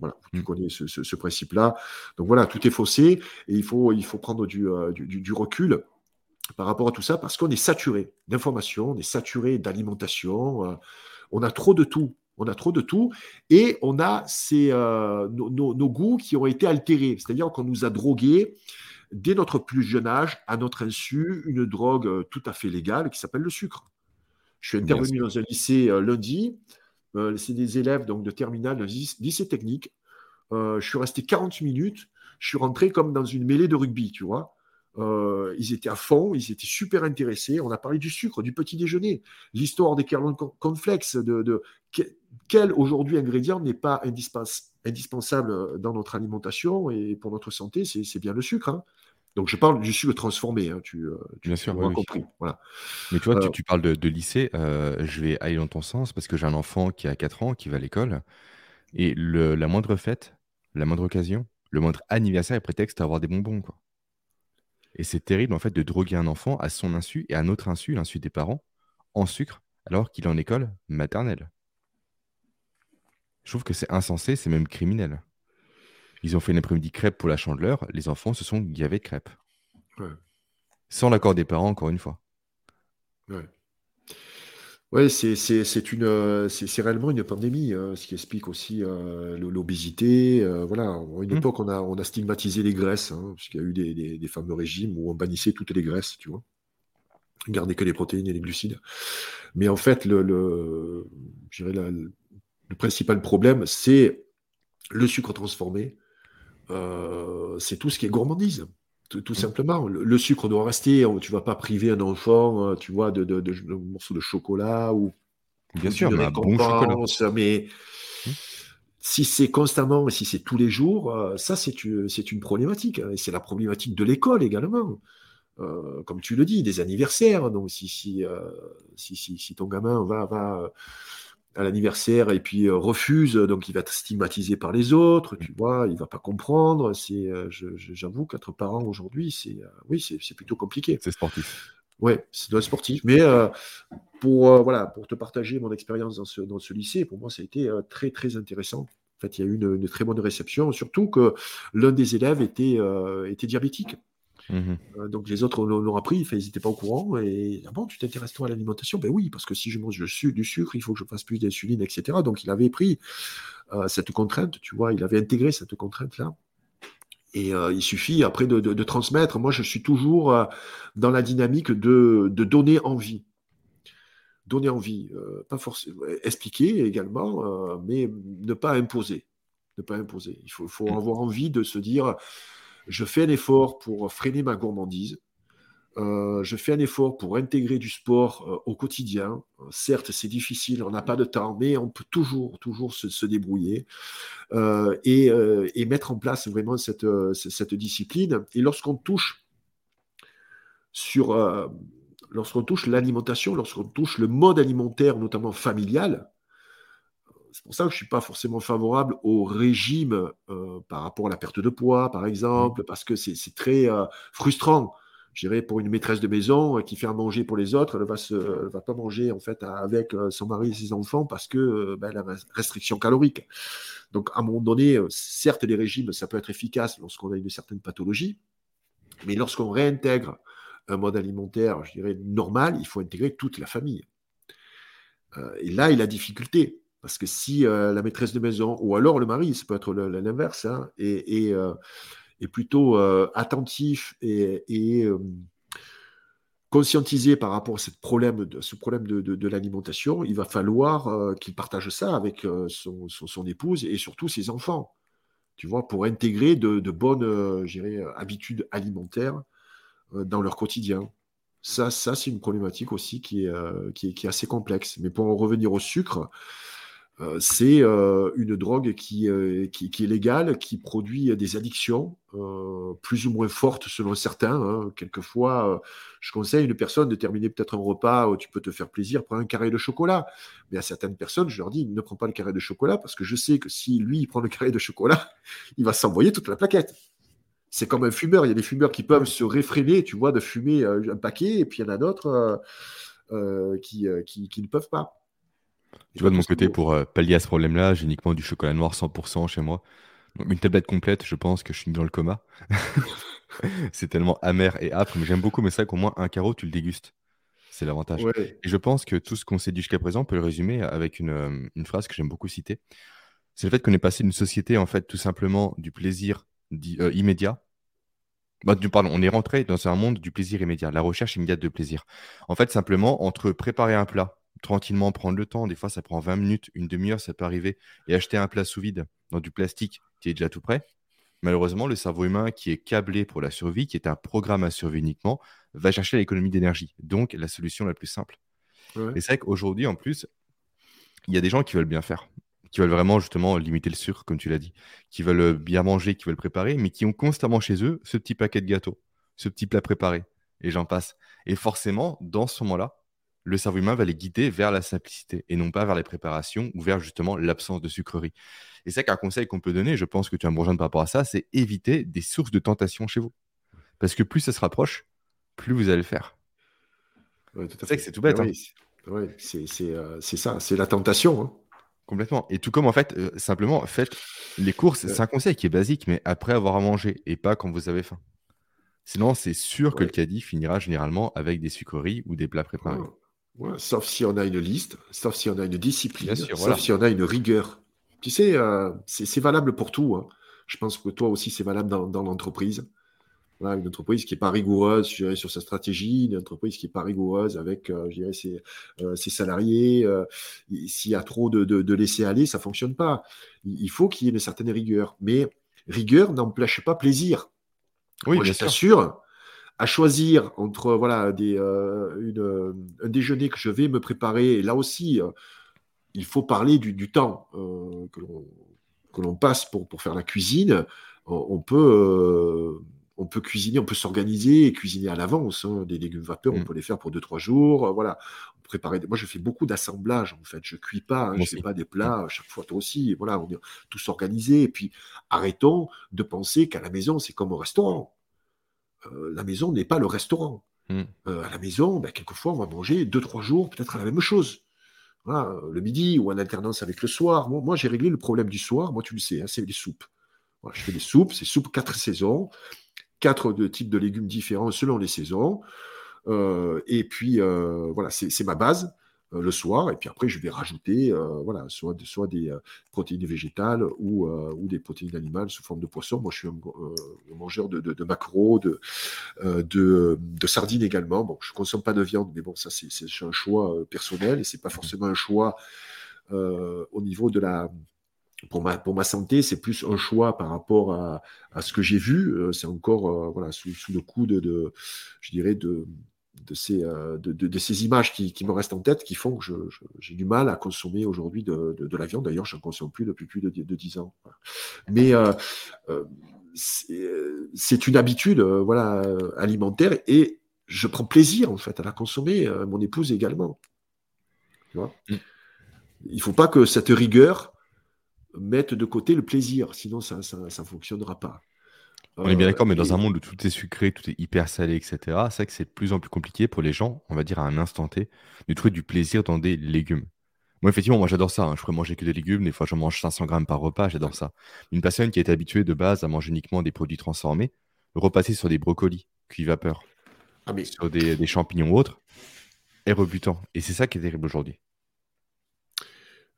Voilà, tu mm. connais ce, principe-là. Donc voilà, tout est faussé et il faut, il faut prendre du, euh, du, recul par rapport à tout ça parce qu'on est saturé d'informations, on est saturé d'alimentation, euh, on a trop de tout. On a trop de tout et on a ces, euh, nos, goûts qui ont été altérés. C'est-à-dire qu'on nous a drogués dès notre plus jeune âge, à notre insu, une drogue tout à fait légale qui s'appelle le sucre. Je suis intervenu dans un lycée lundi. Euh, c'est des élèves donc, de terminale, de lycée technique. Euh, je suis resté 40 minutes. Je suis rentré comme dans une mêlée de rugby, tu vois. Euh, ils étaient à fond, ils étaient super intéressés. On a parlé du sucre, du petit déjeuner, l'histoire des cornflakes, de, de quel aujourd'hui ingrédient n'est pas indispensable dans notre alimentation et pour notre santé, c'est bien le sucre. Hein. Donc je parle du sucre transformé, hein, tu, euh, tu Bien sûr, compris. Voilà. Mais tu vois, tu, euh parles de, lycée, euh, je vais aller dans ton sens parce que j'ai un enfant qui a 4 ans, qui va à l'école, et le, la moindre fête, la moindre occasion, le moindre anniversaire est prétexte à avoir des bonbons. Quoi. Et c'est terrible en fait de droguer un enfant à son insu et à notre insu, l'insu des parents, en sucre, alors qu'il est en école maternelle. Je trouve que c'est insensé, c'est même criminel. Ils ont fait une après-midi crêpe pour la chandeleur. Les enfants se sont gavés de crêpes. Sans l'accord des parents, encore une fois. Ouais. C'est une c'est réellement une pandémie, hein, ce qui explique aussi euh, l'obésité. Euh, voilà, à une mmh. époque, on a, on a stigmatisé les graisses, hein, parce qu'il y a eu des, des, fameux régimes où on bannissait toutes les graisses, tu vois. Garder que les protéines et les glucides. Mais en fait, le, le, le principal problème, c'est le sucre transformé, c'est tout ce qui est gourmandise. Tout, mmh. simplement. Le, sucre doit rester. Tu vas pas priver un enfant, tu vois, de, de, morceaux de chocolat ou bien sûr, mais un bon chocolat. Mais mmh. si c'est constamment, si c'est tous les jours, ça c'est une, une problématique. Hein, et c'est la problématique de l'école également. Euh, comme tu le dis, des anniversaires. Donc, si, si, euh, si, si, ton gamin va, va euh, à l'anniversaire et puis refuse, donc il va être stigmatisé par les autres, tu vois, il va pas comprendre. C'est, j'avoue qu'être parent aujourd'hui, c'est, oui, c'est, plutôt compliqué. C'est sportif. Ouais, c'est sportif. Mais pour, voilà, pour te partager mon expérience dans ce, dans ce lycée, pour moi, ça a été très, très intéressant. En fait, il y a eu une, une très bonne réception, surtout que l'un des élèves était, était diabétique. Mmh euh, donc les autres l'ont appris, ils n'étaient pas au courant. Et ah bon, tu t'intéresses toi à l'alimentation? Ben oui, parce que si je mange du sucre, il faut que je fasse plus d'insuline, etc. Donc il avait pris euh, cette contrainte, tu vois, il avait intégré cette contrainte-là. Et euh, il suffit après de, transmettre. Moi, je suis toujours dans la dynamique de, donner envie. Donner envie, pas forcément expliquer également, mais ne pas imposer. Ne pas imposer. Il faut, faut mmh. avoir envie de se dire je fais un effort pour freiner ma gourmandise. Euh, je fais un effort pour intégrer du sport euh, au quotidien. certes, c'est difficile, on n'a pas de temps, mais on peut toujours, toujours se, débrouiller euh, et, mettre en place vraiment cette, cette discipline. Et lorsqu'on touche sur, lorsqu'on touche l'alimentation, lorsqu'on touche le mode alimentaire, notamment familial, c'est pour ça que je ne suis pas forcément favorable au régime euh, par rapport à la perte de poids, par exemple, mmh. parce que c'est très euh, frustrant. Je dirais pour une maîtresse de maison euh, qui fait à manger pour les autres, elle va se, va pas manger en fait avec son mari et ses enfants parce que ben, la restriction calorique. Donc à un moment donné, certes les régimes ça peut être efficace lorsqu'on a une certaine pathologie, mais lorsqu'on réintègre un mode alimentaire, je dirais normal, il faut intégrer toute la famille. et là, il a difficulté. Parce que si euh, la maîtresse de maison, ou alors le mari, ça peut être l'inverse, hein, est, euh, plutôt euh, attentif et, conscientisé par rapport à ce problème de, l'alimentation, il va falloir qu'il partage ça avec son, épouse et surtout ses enfants, tu vois, pour intégrer de, bonnes habitudes alimentaires dans leur quotidien. Ça, ça c'est une problématique aussi est, qui est, assez complexe. Mais pour en revenir au sucre, euh, c'est euh, une drogue qui, euh, qui, qui, est légale, qui produit des addictions plus ou moins fortes selon certains. Hein. Quelquefois, je conseille à une personne de terminer peut-être un repas où tu peux te faire plaisir, prends un carré de chocolat. Mais à certaines personnes, je leur dis, ne prends pas le carré de chocolat parce que je sais que si lui, il prend le carré de chocolat, <laughs> il va s'envoyer toute la plaquette. C'est comme un fumeur. Il y a des fumeurs qui peuvent se réfréner, tu vois, de fumer un paquet, et puis il y en a d'autres qui, qui, qui ne peuvent pas. Tu vois, de mon côté, pour euh, pallier à ce problème-là, j'ai uniquement du chocolat noir 100% chez moi. une tablette complète, je pense que je suis dans le coma. <laughs> c'est tellement amer et âpre, mais j'aime beaucoup. Mais c'est vrai qu'au moins un carreau, tu le dégustes. C'est l'avantage. Et je pense que tout ce qu'on s'est dit jusqu'à présent, on peut le résumer avec une, euh, une phrase que j'aime beaucoup citer. C'est le fait qu'on est passé d'une société, en fait, tout simplement du plaisir euh, immédiat. Bah, pardon, on est rentré dans un monde du plaisir immédiat, la recherche immédiate de plaisir. En fait, simplement, entre préparer un plat, tranquillement prendre le temps. Des fois, ça prend 20 minutes, une demi-heure, ça peut arriver. Et acheter un plat sous vide dans du plastique qui est déjà tout prêt. Malheureusement, le cerveau humain qui est câblé pour la survie, qui est un programme à survie uniquement, va chercher l'économie d'énergie. Donc, la solution la plus simple. Et c'est vrai qu'aujourd'hui, en plus, il y a des gens qui veulent bien faire, qui veulent vraiment justement limiter le sucre, comme tu l'as dit, qui veulent bien manger, qui veulent préparer, mais qui ont constamment chez eux ce petit paquet de gâteaux, ce petit plat préparé, et j'en passe. Et forcément, dans ce moment-là, le cerveau humain va les guider vers la simplicité et non pas vers les préparations ou vers justement l'absence de sucrerie. Et c'est qu'un conseil qu'on peut donner, je pense que tu vas me rejoindre par rapport à ça, c'est éviter des sources de tentation chez vous. Parce que plus ça se rapproche, plus vous allez le faire. c'est que c'est tout bête. Oui, hein. euh, c'est ça, c'est la tentation. Hein. Complètement. Et tout comme en fait, euh, simplement, faites les courses, c'est un conseil qui est basique, mais après avoir à manger et pas quand vous avez faim. Sinon, c'est sûr que le caddie finira généralement avec des sucreries ou des plats préparés sauf si on a une liste, sauf si on a une discipline, sauf si on a une rigueur. Tu sais, euh, c'est valable pour tout. Hein. Je pense que toi aussi, c'est valable dans, l'entreprise. une entreprise qui n'est pas rigoureuse sur sa stratégie, une entreprise qui n'est pas rigoureuse avec euh, euh, ses, salariés. S'il y a trop de, de, laisser aller, ça ne fonctionne pas. Il, faut qu'il y ait une certaine rigueur. Mais rigueur n'empêche pas plaisir. Oui, Moi, je t'assure, à choisir entre voilà des, euh, un déjeuner que je vais me préparer, et là aussi, euh, il faut parler du, temps euh, que l'on passe pour, pour faire la cuisine. On, peut on peut cuisiner, on peut s'organiser et cuisiner à l'avance. Hein. Des légumes vapeur, on mm. peut les faire pour 2-3 jours. voilà. Préparer. Moi, je fais beaucoup d'assemblage en fait. Je cuis pas, hein. je fais pas des plats chaque fois. Toi aussi. Voilà, on est tous organisés. Et puis, arrêtons de penser qu'à la maison, c'est comme au restaurant. Euh, la maison n'est pas le restaurant. Mm. Euh, à la maison, ben, quelquefois, on va manger 2-3 jours peut-être à la même chose. Voilà, le midi ou en alternance avec le soir. Moi, j'ai réglé le problème du soir. Moi, tu le sais, hein, c'est les soupes. je fais des soupes, c'est soupes quatre saisons quatre de types de légumes différents selon les saisons. Euh, et puis, voilà, c'est ma base le soir. Et puis après, je vais rajouter voilà, soit, soit des protéines végétales ou, ou, des protéines animales sous forme de poisson. Moi, je suis un, mangeur de, de, de maquereaux, de, de, sardines également. Bon, je ne consomme pas de viande, mais bon, ça, c'est un choix personnel et c'est pas forcément un choix au niveau de la pour ma, pour ma santé, c'est plus un choix par rapport à, à ce que j'ai vu. Euh, c'est encore euh, voilà, sous, sous, le coup de, de, je dirais, de, de, ces, euh, de, de, ces images qui, qui, me restent en tête, qui font que j'ai du mal à consommer aujourd'hui de, de, la viande. D'ailleurs, je ne consomme plus depuis plus de, de 10 ans. Mais c'est une habitude voilà, alimentaire et je prends plaisir en fait à la consommer. mon épouse également. Tu vois? Mm. Il ne faut pas que cette rigueur mettre de côté le plaisir, sinon ça ne fonctionnera pas. On est bien d'accord, mais dans euh, un monde où tout est sucré, tout est hyper salé, etc., c'est vrai que c'est de plus en plus compliqué pour les gens, on va dire à un instant T, de trouver du plaisir dans des légumes. Moi, effectivement, moi j'adore ça. Hein. Je pourrais manger que des légumes. Des fois, je mange 500 grammes par repas. J'adore ça. Une personne qui est habituée de base à manger uniquement des produits transformés, repasser sur des brocolis cuits vapeur, ah, mais... sur des, des champignons ou autres, est rebutant. Et c'est ça qui est terrible aujourd'hui.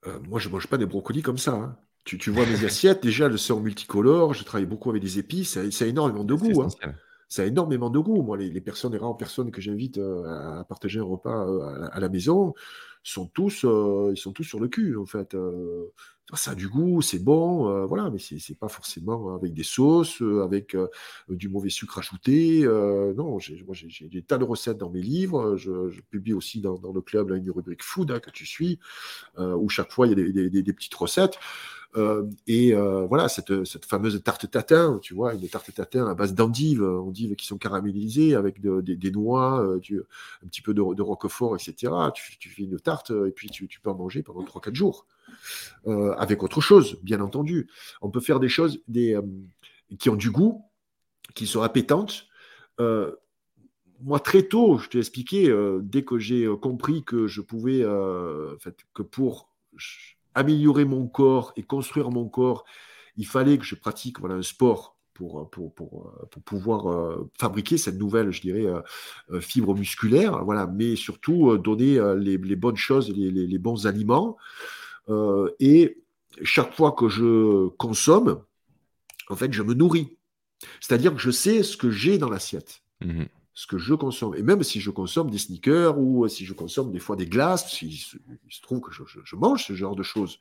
Euh, moi, je ne mange pas des brocolis comme ça. Hein. Tu, vois mes assiettes, déjà, le sort multicolore. Je travaille beaucoup avec des épices. Ça, a énormément de goût. Hein. Ça a énormément de goût. Moi, les, personnes, les rares personnes que j'invite euh, à partager un repas euh, à, la, maison sont tous, ils sont tous sur le cul, en fait ça a du goût, c'est bon, euh, voilà, mais c'est pas forcément avec des sauces, euh, avec euh, du mauvais sucre ajouté. non, j'ai des tas de recettes dans mes livres. Je, publie aussi dans, le club une rubrique food hein, que tu suis, où chaque fois il y a des, petites recettes. Et voilà, cette, cette, fameuse tarte tatin, tu vois, une tarte tatin à base d'endives, endives qui sont caramélisées avec des, noix, un petit peu de, roquefort, etc. Tu, fais une tarte et puis tu, peux en manger pendant 3-4 jours. Euh, avec autre chose, bien entendu. On peut faire des choses des, euh, qui ont du goût, qui sont appétantes. Euh, moi, très tôt, je t'ai expliqué, dès que j'ai compris que je pouvais, que pour améliorer mon corps et construire mon corps, il fallait que je pratique un sport pour, pour, pour pouvoir fabriquer cette nouvelle, je dirais, fibre musculaire, voilà, mais surtout donner les, bonnes choses, les, les, bons aliments. Euh, et chaque fois que je consomme, en fait, je me nourris. C'est-à-dire que je sais ce que j'ai dans l'assiette. Mhm. Ce que je consomme. Et même si je consomme des sneakers ou si je consomme des fois des glaces, il, se trouve que je, mange ce genre de choses,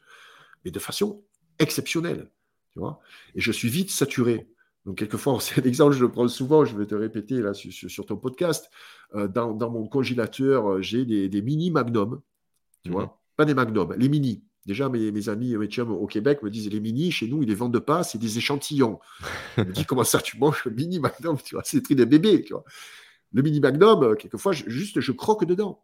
mais de façon exceptionnelle. Tu vois et je suis vite saturé. Donc, quelquefois, <laughs> c'est l'exemple je prends souvent, je vais te répéter là sur, ton podcast. Euh, dans, mon congélateur, euh, j'ai des, mini magnums. Tu vois mhm. Pas des magnums, les mini. Déjà, mes, mes amis mes au Québec me disent les mini, chez nous, ils les vendent pas, c'est des échantillons. <laughs> Je me dis, comment ça, tu manges le mini Magnum tu vois, C'est le des bébés. Tu vois. Le mini Magnum, euh, quelquefois, juste, je croque dedans.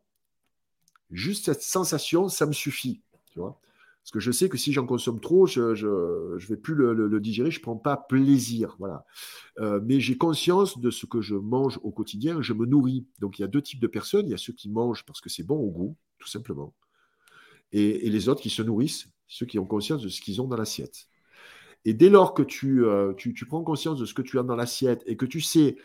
Juste cette sensation, ça me suffit. Tu Parce que je sais que si j'en consomme trop, je ne vais plus le, digérer, je ne prends pas plaisir. Voilà. Euh, mais j'ai conscience de ce que je mange au quotidien, je me nourris. Donc, il y a deux types de personnes. Il y a ceux qui mangent parce que c'est bon au goût, tout simplement et, les autres qui se nourrissent, ceux qui ont conscience de ce qu'ils ont dans l'assiette. Et dès lors que euh, tu, tu, prends conscience de ce que tu as dans l'assiette et que tu sais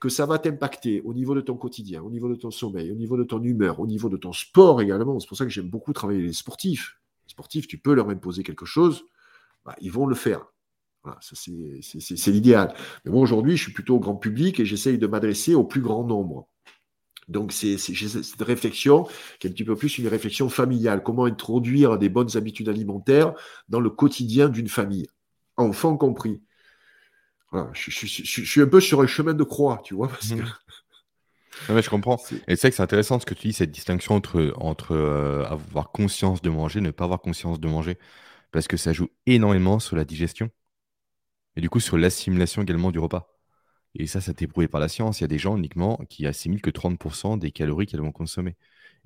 que ça va t'impacter au niveau de ton quotidien, au niveau de ton sommeil, au niveau de ton humeur, au niveau de ton sport également, c'est pour ça que j'aime beaucoup travailler les sportifs. Les sportifs, tu peux leur imposer quelque chose, bah, ils vont le faire. Voilà, ça c'est l'idéal. Mais moi aujourd'hui, je suis plutôt au grand public et j'essaye de m'adresser au plus grand nombre. Donc, c'est cette réflexion qui est un petit peu plus une réflexion familiale. Comment introduire des bonnes habitudes alimentaires dans le quotidien d'une famille, enfant compris. Je, suis un peu sur un chemin de croix, tu vois. Parce mmh. je comprends. Et c'est que c'est intéressant ce que tu dis, cette distinction entre, entre euh, avoir conscience de manger, ne pas avoir conscience de manger, parce que ça joue énormément sur la digestion et du coup sur l'assimilation également du repas. Et ça, ça été prouvé par la science. Il y a des gens uniquement qui assimilent que 30% des calories qu'elles vont consommer.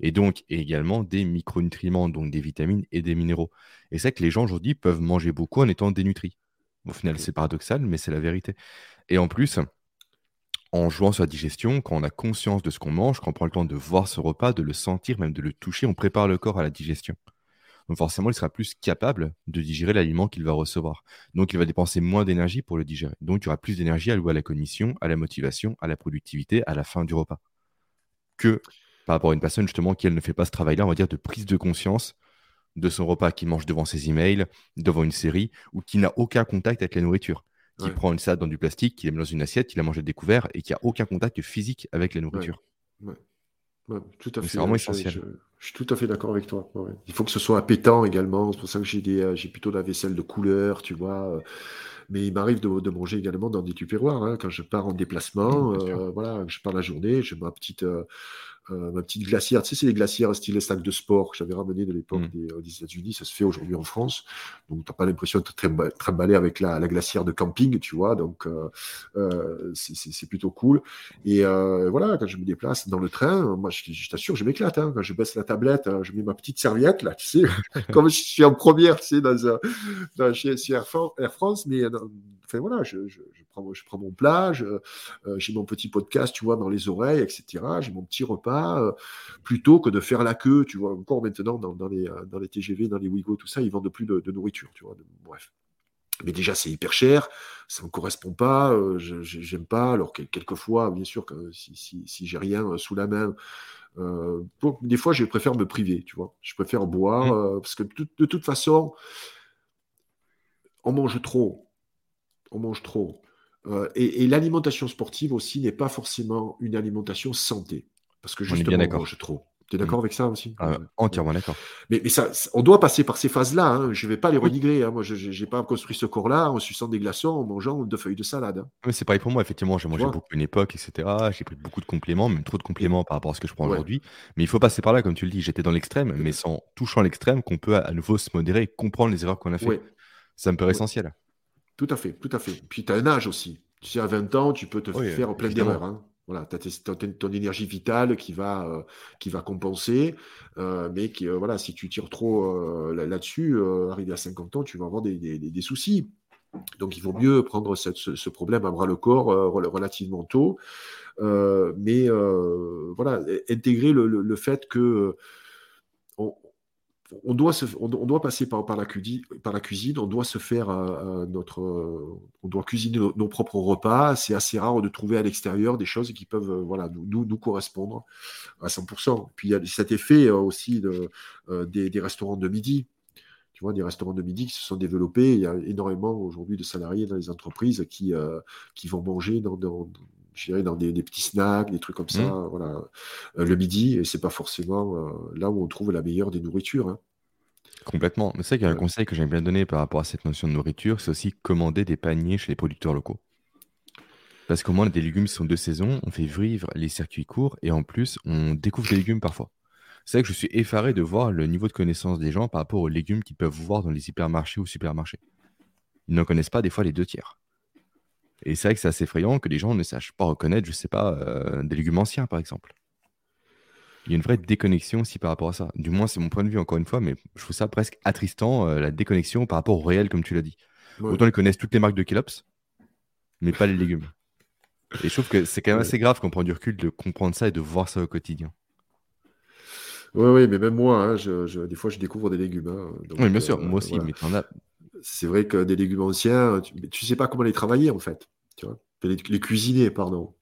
Et donc également des micronutriments, donc des vitamines et des minéraux. Et c'est que les gens aujourd'hui peuvent manger beaucoup en étant dénutris. Au final, c'est paradoxal, mais c'est la vérité. Et en plus, en jouant sur la digestion, quand on a conscience de ce qu'on mange, quand on prend le temps de voir ce repas, de le sentir, même de le toucher, on prépare le corps à la digestion. Donc forcément, il sera plus capable de digérer l'aliment qu'il va recevoir. Donc il va dépenser moins d'énergie pour le digérer. Donc il y aura plus d'énergie allouée à la cognition, à la motivation, à la productivité, à la fin du repas. Que par rapport à une personne justement qui elle ne fait pas ce travail-là, on va dire de prise de conscience de son repas, qui mange devant ses emails, devant une série, ou qui n'a aucun contact avec la nourriture, qui prend une salade dans du plastique, qui la met dans une assiette, qui la mange à découvert et qui a aucun contact physique avec la nourriture. tout à fait. C'est vraiment essentiel. Je, suis tout à fait d'accord avec toi. Il faut que ce soit appétant également. C'est pour ça que j'ai des, euh, j'ai plutôt la vaisselle de couleur, tu vois. Euh. Mais il m'arrive de, manger également dans des tupperwares. Hein, quand je pars en déplacement, euh, voilà, je pars la journée, j'ai ma petite, euh, ma petite glacière. Tu sais, c'est les glacières style sac de sport que j'avais ramené de l'époque mm. euh, des, États-Unis. Ça se fait aujourd'hui en France. Donc, tu n'as pas l'impression de te trimballer avec la, la, glacière de camping, tu vois. Donc, euh, c'est plutôt cool. Et voilà, quand je me déplace dans le train, moi, je, t'assure, je m'éclate. Hein. Quand je baisse la tablette, je mets ma petite serviette, là, tu sais, <laughs> comme je suis en première, tu sais, dans, dans chez, Air, France, mais enfin, voilà, je, je, prends, je prends mon plat, j'ai mon petit podcast, tu vois, dans les oreilles, etc. J'ai mon petit repas euh, plutôt que de faire la queue, tu vois, encore maintenant dans, les, euh, dans les TGV, dans les Wigo, tout ça, ils vendent plus de, nourriture, tu vois. bref. Mais déjà, c'est hyper cher, ça ne me correspond pas, euh, je j'aime pas. Alors, quelquefois, bien sûr, que si, si, j'ai rien sous la main, des fois, je préfère me priver, tu vois. Je préfère boire, mmh. parce que de, toute façon, on mange trop. On mange trop. et l'alimentation sportive aussi n'est pas forcément une alimentation santé. Parce que justement, on, mange trop. Tu es d'accord mm. avec ça aussi? Ah, Entièrement d'accord. Mais, mais ça, on doit passer par ces phases-là. Hein. Je ne vais pas les renigrer. Hein. Moi, je n'ai pas construit ce corps-là en suçant des glaçons, en mangeant deux feuilles de salade. Hein. c'est pareil pour moi. Effectivement, j'ai mangé beaucoup une époque, etc. J'ai pris beaucoup de compléments, même trop de compléments par rapport à ce que je prends aujourd'hui. Mais il faut passer par là, comme tu le dis. J'étais dans l'extrême, mais sans touchant l'extrême, qu'on peut à nouveau se modérer et comprendre les erreurs qu'on a fait. Ça me paraît essentiel. Tout à fait, tout à fait. Puis tu as un âge aussi. Tu sais, à 20 ans, tu peux te faire plein d'erreurs. Voilà, tu as ton, énergie vitale qui va, euh, qui va compenser, euh, mais qui, euh, voilà, si tu tires trop là-dessus, arrivé à 50 ans, tu vas avoir des, des, soucis. Donc il vaut mieux prendre ce, problème à bras le corps relativement tôt, mais voilà, intégrer le, le fait que on doit, doit passer par, la cuisine, on doit se faire euh, euh, notre, on doit cuisiner nos, propres repas. C'est assez rare de trouver à l'extérieur des choses qui peuvent, euh, voilà, nous, correspondre à 100%. Puis il y a cet effet aussi de, des, restaurants de midi. Tu vois, des restaurants de midi qui se sont développés. Il y a énormément aujourd'hui de salariés dans les entreprises qui, qui vont manger dans, je dirais dans des, petits snacks, des trucs comme ça, mmh. voilà, euh, le midi, et c'est pas forcément euh, là où on trouve la meilleure des nourritures. Hein. Complètement. Mais c'est qu'il y a un conseil que j'aime bien donner par rapport à cette notion de nourriture, c'est aussi commander des paniers chez les producteurs locaux. Parce qu'au moins, des légumes sont de saison, on fait vivre les circuits courts et en plus, on découvre des légumes parfois. C'est vrai que je suis effaré de voir le niveau de connaissance des gens par rapport aux légumes qu'ils peuvent voir dans les hypermarchés ou supermarchés. Ils n'en connaissent pas des fois les deux tiers. Et c'est vrai que c'est assez effrayant que les gens ne sachent pas reconnaître, je sais pas, euh, des légumes anciens, par exemple. Il y a une vraie déconnexion aussi par rapport à ça. Du moins, c'est mon point de vue, encore une fois, mais je trouve ça presque attristant, euh, la déconnexion par rapport au réel, comme tu l'as dit. Autant ils connaissent toutes les marques de Kelops, mais pas les légumes. Et je trouve que c'est quand même assez grave qu'on prend du recul de comprendre ça et de voir ça au quotidien. Oui, oui, mais même moi, hein, je, des fois, je découvre des légumes. Hein, oui, bien sûr, euh, moi aussi, mais t'en as c'est vrai que des légumes anciens, tu, ne sais pas comment les travailler en fait. Tu vois les, cuisiner, pardon.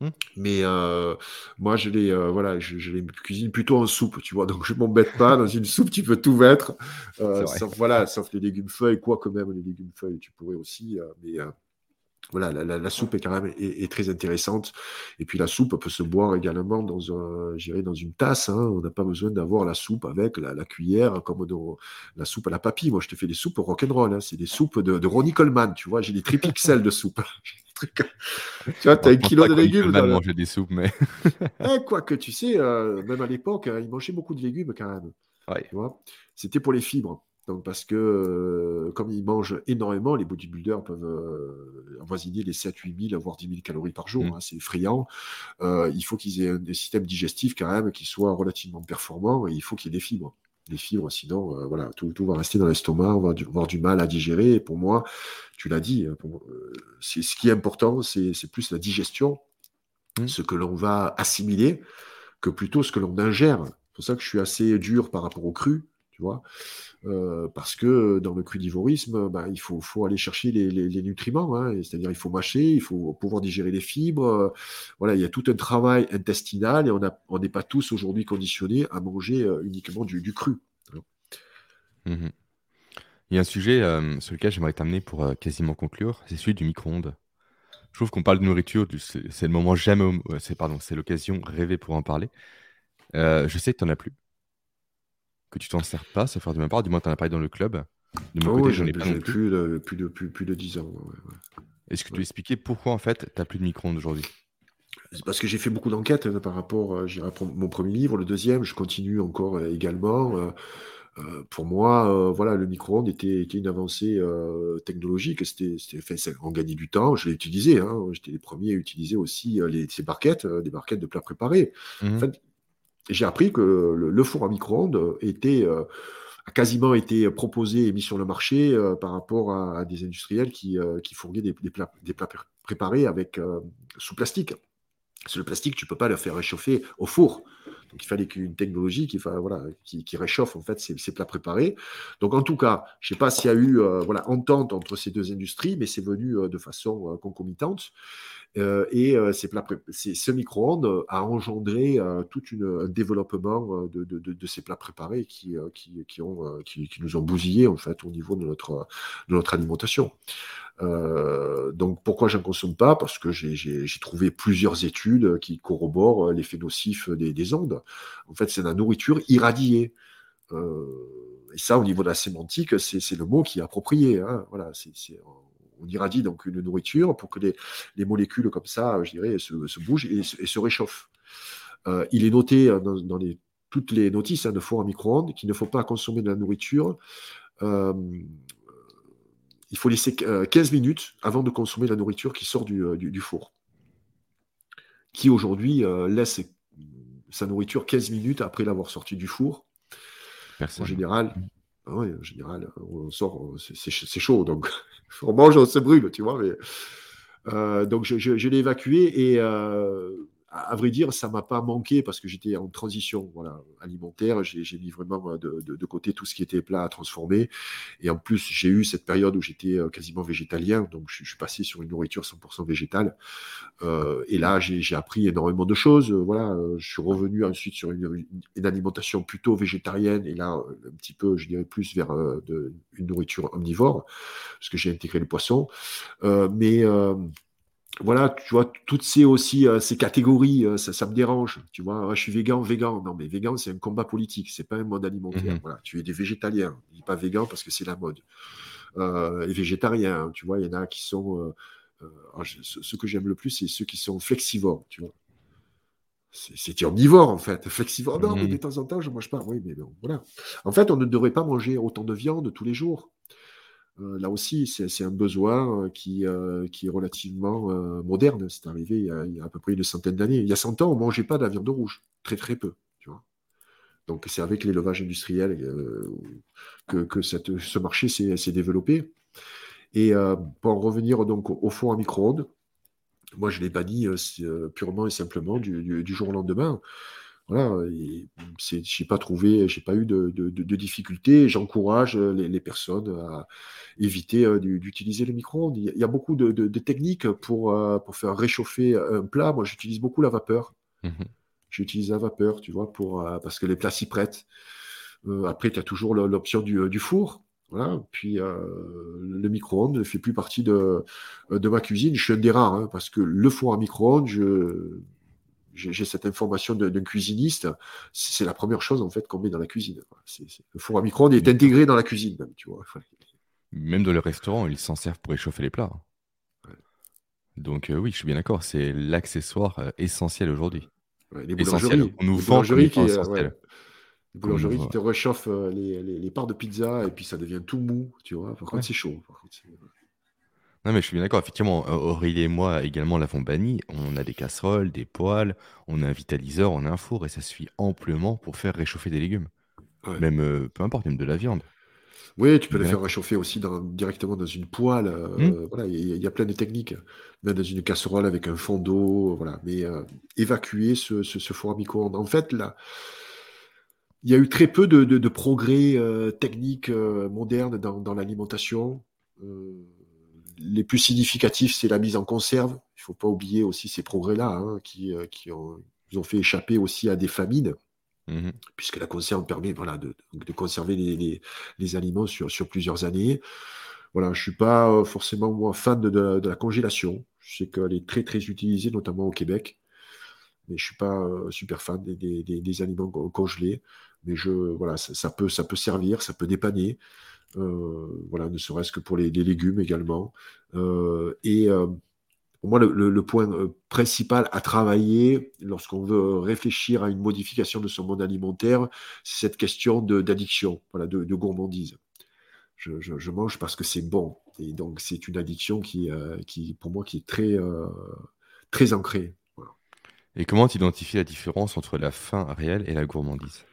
Hmm. Mais euh, moi, je les, euh, voilà, je, les cuisine plutôt en soupe, tu vois. <laughs> Donc, je m'embête pas. Dans une soupe, tu peux tout mettre, euh, sauf, voilà, sauf les légumes feuilles, quoi que même les légumes feuilles, tu pourrais aussi. mais voilà, la, soupe est quand même est, très intéressante. Et puis la soupe peut se boire également dans, un, dans une tasse. Hein. On n'a pas besoin d'avoir la soupe avec la, cuillère comme dans la soupe à la papille. Moi, je te fais des soupes rock'n'roll. Hein. C'est des soupes de, Ronnie Coleman. Tu vois, j'ai des tripixels de soupe. <laughs> tu vois, tu as un kilo de légumes. Dans manger des soupes, mais. <laughs> eh, quoi que tu sais, euh, même à l'époque, hein, il mangeait beaucoup de légumes quand même. Tu vois? C'était pour les fibres. Donc, parce que euh, comme ils mangent énormément, les bodybuilders peuvent euh, avoisiner les 7, 8 000, voire 10 000 calories par jour. Mm. Hein, c'est effrayant. Euh, il faut qu'ils aient un, système digestif quand même qui soit relativement performant et il faut qu'il y ait des fibres. Les fibres, sinon, voilà, tout, va rester dans l'estomac, on va avoir du mal à digérer. Et pour moi, tu l'as dit, c'est, ce qui est important, c'est, plus la digestion, mm. ce que l'on va assimiler, que plutôt ce que l'on ingère. C'est pour ça que je suis assez dur par rapport au cru, tu vois. Euh, parce que dans le crudivorisme, bah, il faut, faut, aller chercher les, les, nutriments, hein, c'est-à-dire il faut mâcher, il faut pouvoir digérer les fibres. Euh, voilà, il y a tout un travail intestinal et on n'est pas tous aujourd'hui conditionnés à manger euh, uniquement du, cru. Mmh il y a un sujet sur lequel j'aimerais t'amener pour quasiment conclure, c'est celui du micro-ondes. Je trouve qu'on parle de nourriture, c'est le moment jamais, c'est c'est l'occasion rêvée pour en parler. je sais que tu n'en as plus que tu t'en sers pas, ça fait de ma part. Du moins, tu en as parlé dans le club. De mon oh côté, j'en ai pas plus, de, plus, de, plus, de 10 ans. Est-ce que tu peux expliquer pourquoi, en fait, tu n'as plus de micro-ondes aujourd'hui? Parce que j'ai fait beaucoup d'enquêtes hein, par rapport à euh, mon premier livre, le deuxième, je continue encore euh, également. Euh, pour moi, voilà, le micro-ondes était, une avancée technologique. C'était, on gagnait du temps. Je l'ai utilisé. Hein. J'étais les premiers à utiliser aussi les, ces barquettes, des barquettes de plats préparés. En mmh fait, j'ai appris que le, four à micro-ondes euh, a quasiment été proposé et mis sur le marché euh, par rapport à, des industriels qui, euh, qui fournissaient des, plats, préparés avec, sous plastique. Sur le plastique, tu ne peux pas le faire réchauffer au four. Donc il fallait qu'une technologie qui, qui, réchauffe en fait ces, plats préparés. Donc en tout cas, je ne sais pas s'il y a eu voilà, entente entre ces deux industries, mais c'est venu de façon concomitante. Euh, et euh, ce micro-ondes a engendré euh, tout un développement de, ces plats préparés qui, nous ont bousillé en fait au niveau de notre, alimentation. donc pourquoi je n'en consomme pas? Parce que j'ai trouvé plusieurs études qui corroborent l'effet nocif des, ondes. En fait, c'est la nourriture irradiée. et ça, au niveau de la sémantique, c'est le mot qui est approprié. Hein. Voilà, on irradie donc une nourriture pour que les, molécules comme ça, je dirais, se, bougent et, se réchauffent. Euh, il est noté euh, dans, toutes les notices hein, de four à micro-ondes qu'il ne faut pas consommer de la nourriture. Euh, il faut laisser 15 minutes avant de consommer la nourriture qui sort du, four. Qui aujourd'hui laisse sa nourriture 15 minutes après l'avoir sorti du four. En général, ah en général, on sort, c'est chaud, donc <laughs> on mange, on se brûle, tu vois. Mais, euh, donc je, je, l'ai évacué et euh, à, vrai dire, ça m'a pas manqué parce que j'étais en transition voilà, alimentaire. J'ai mis vraiment euh, de, côté tout ce qui était plat à transformer. Et en plus, j'ai eu cette période où j'étais euh, quasiment végétalien. Donc, je, suis passé sur une nourriture 100% végétale. Euh, et là, j'ai appris énormément de choses. Voilà, je suis revenu ensuite sur une, alimentation plutôt végétarienne. Et là, un petit peu, je dirais plus vers une nourriture omnivore parce que j'ai intégré le poisson. mais voilà, tu vois, toutes ces aussi euh, ces catégories, euh, ça, me dérange. Tu vois, je suis végan, végan. Non, mais végan, c'est un combat politique, c'est pas un mode alimentaire. Mhm. Voilà, tu es des végétaliens, dis pas végan parce que c'est la mode. Euh, les végétariens, tu vois, il y en a qui sont. Oh, ce que j'aime le plus, c'est ceux qui sont flexivores, tu vois. C'est omnivore en fait. Flexivore, non, mais mhm. de temps en temps, je mange pas. Oui, mais bon, voilà. En fait, on ne devrait pas manger autant de viande tous les jours. Euh, là aussi, c'est un besoin euh, qui, euh, qui est relativement moderne. C'est arrivé il y, a, à peu près une centaine d'années. Il y a 100 ans, on ne mangeait pas de la viande rouge, très très peu. Donc c'est avec l'élevage industriel que, ce marché s'est développé. Et pour en revenir donc au, fond à micro-ondes, moi je l'ai banni purement et simplement du jour au lendemain. Voilà, j'ai pas trouvé, j'ai pas eu de, de, difficultés. J'encourage euh, les, personnes à éviter euh, d'utiliser le micro-ondes. Il y a beaucoup de, techniques pour, euh, pour faire réchauffer un plat. Moi, j'utilise beaucoup la vapeur. Mmh j'utilise la vapeur, tu vois, pour, parce que les plats s'y prêtent. après, tu as toujours l'option du, four. Voilà. Puis le micro-ondes ne fait plus partie de, de ma cuisine. Je suis un des rares, hein, parce que le four à micro-ondes, je, j'ai cette information d'un cuisiniste, c'est la première chose en fait qu'on met dans la cuisine. le four à micro-ondes est intégré dans la cuisine même, tu vois. Même dans le restaurant, ils s'en servent pour réchauffer les plats. Donc euh, oui, je suis bien d'accord, c'est l'accessoire euh, essentiel aujourd'hui. les boulangeries, on nous boulangeries qui, les boulangeries qui te réchauffent euh, les, les, parts de pizza et puis ça devient tout mou, tu vois. Par contre, c'est chaud. Non, mais je suis bien d'accord. Effectivement, Aurélie et moi également l'avons banni. On a des casseroles, des poêles, on a un vitaliseur, on a un four et ça suffit amplement pour faire réchauffer des légumes. Même, euh, peu importe, même de la viande. Oui, tu peux les faire réchauffer aussi directement dans une poêle. Euh, mmh. voilà, il y, a plein de techniques. Même dans une casserole avec un fond d'eau, voilà. Mais euh, évacuer ce, four à micro-ondes. En fait, là, il y a eu très peu de, progrès techniques modernes dans, dans l'alimentation les plus significatifs, c'est la mise en conserve. Il ne faut pas oublier aussi ces progrès-là hein, qui, euh, qui ont, ont, fait échapper aussi à des famines, mmh puisque la conserve permet voilà, de, de conserver les, les, aliments sur, sur, plusieurs années. Voilà, je ne suis pas euh, forcément moi, fan de, de, la congélation. Je sais qu'elle est très très utilisée, notamment au Québec. Mais je ne suis pas euh, super fan des, des, des, aliments congelés. Mais je, voilà, ça, ça, peut, ça peut servir, ça peut dépanner. Euh, voilà, ne serait-ce que pour les, légumes également. Euh, et euh, pour moi, le, point principal à travailler lorsqu'on veut réfléchir à une modification de son monde alimentaire, c'est cette question d'addiction, voilà, de, gourmandise. Je, mange parce que c'est bon. Et donc, c'est une addiction qui, qui, pour moi, qui est très, très ancrée. Et comment tu identifies la différence entre la faim réelle et la gourmandise?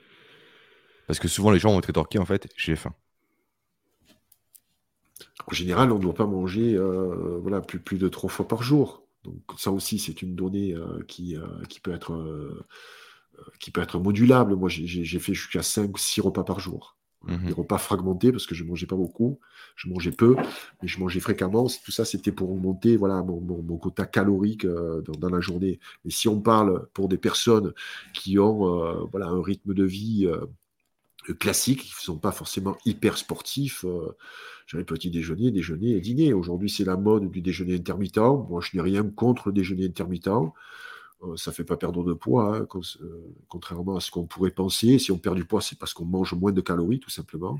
Parce que souvent, les gens vont être rétorqués, en fait, j'ai faim. En général, on ne doit pas manger euh, voilà, plus, plus de trois fois par jour. Donc ça aussi, c'est une donnée euh, qui, euh, qui, peut être, qui peut être modulable. Moi, j'ai fait jusqu'à 5 6 repas par jour. Des mhm. repas fragmentés parce que je ne mangeais pas beaucoup, je mangeais peu, mais je mangeais fréquemment. Tout ça, c'était pour augmenter voilà, mon, mon, quota calorique dans, la journée. Mais si on parle pour des personnes qui ont voilà, un rythme de vie classique, qui ne sont pas forcément hyper sportifs, j'avais petit déjeuner, déjeuner et dîner. Aujourd'hui, c'est la mode du déjeuner intermittent. Moi, je n'ai rien contre le déjeuner intermittent. Euh, ça ne fait pas perdre de poids, hein, euh, contrairement à ce qu'on pourrait penser. Si on perd du poids, c'est parce qu'on mange moins de calories, tout simplement.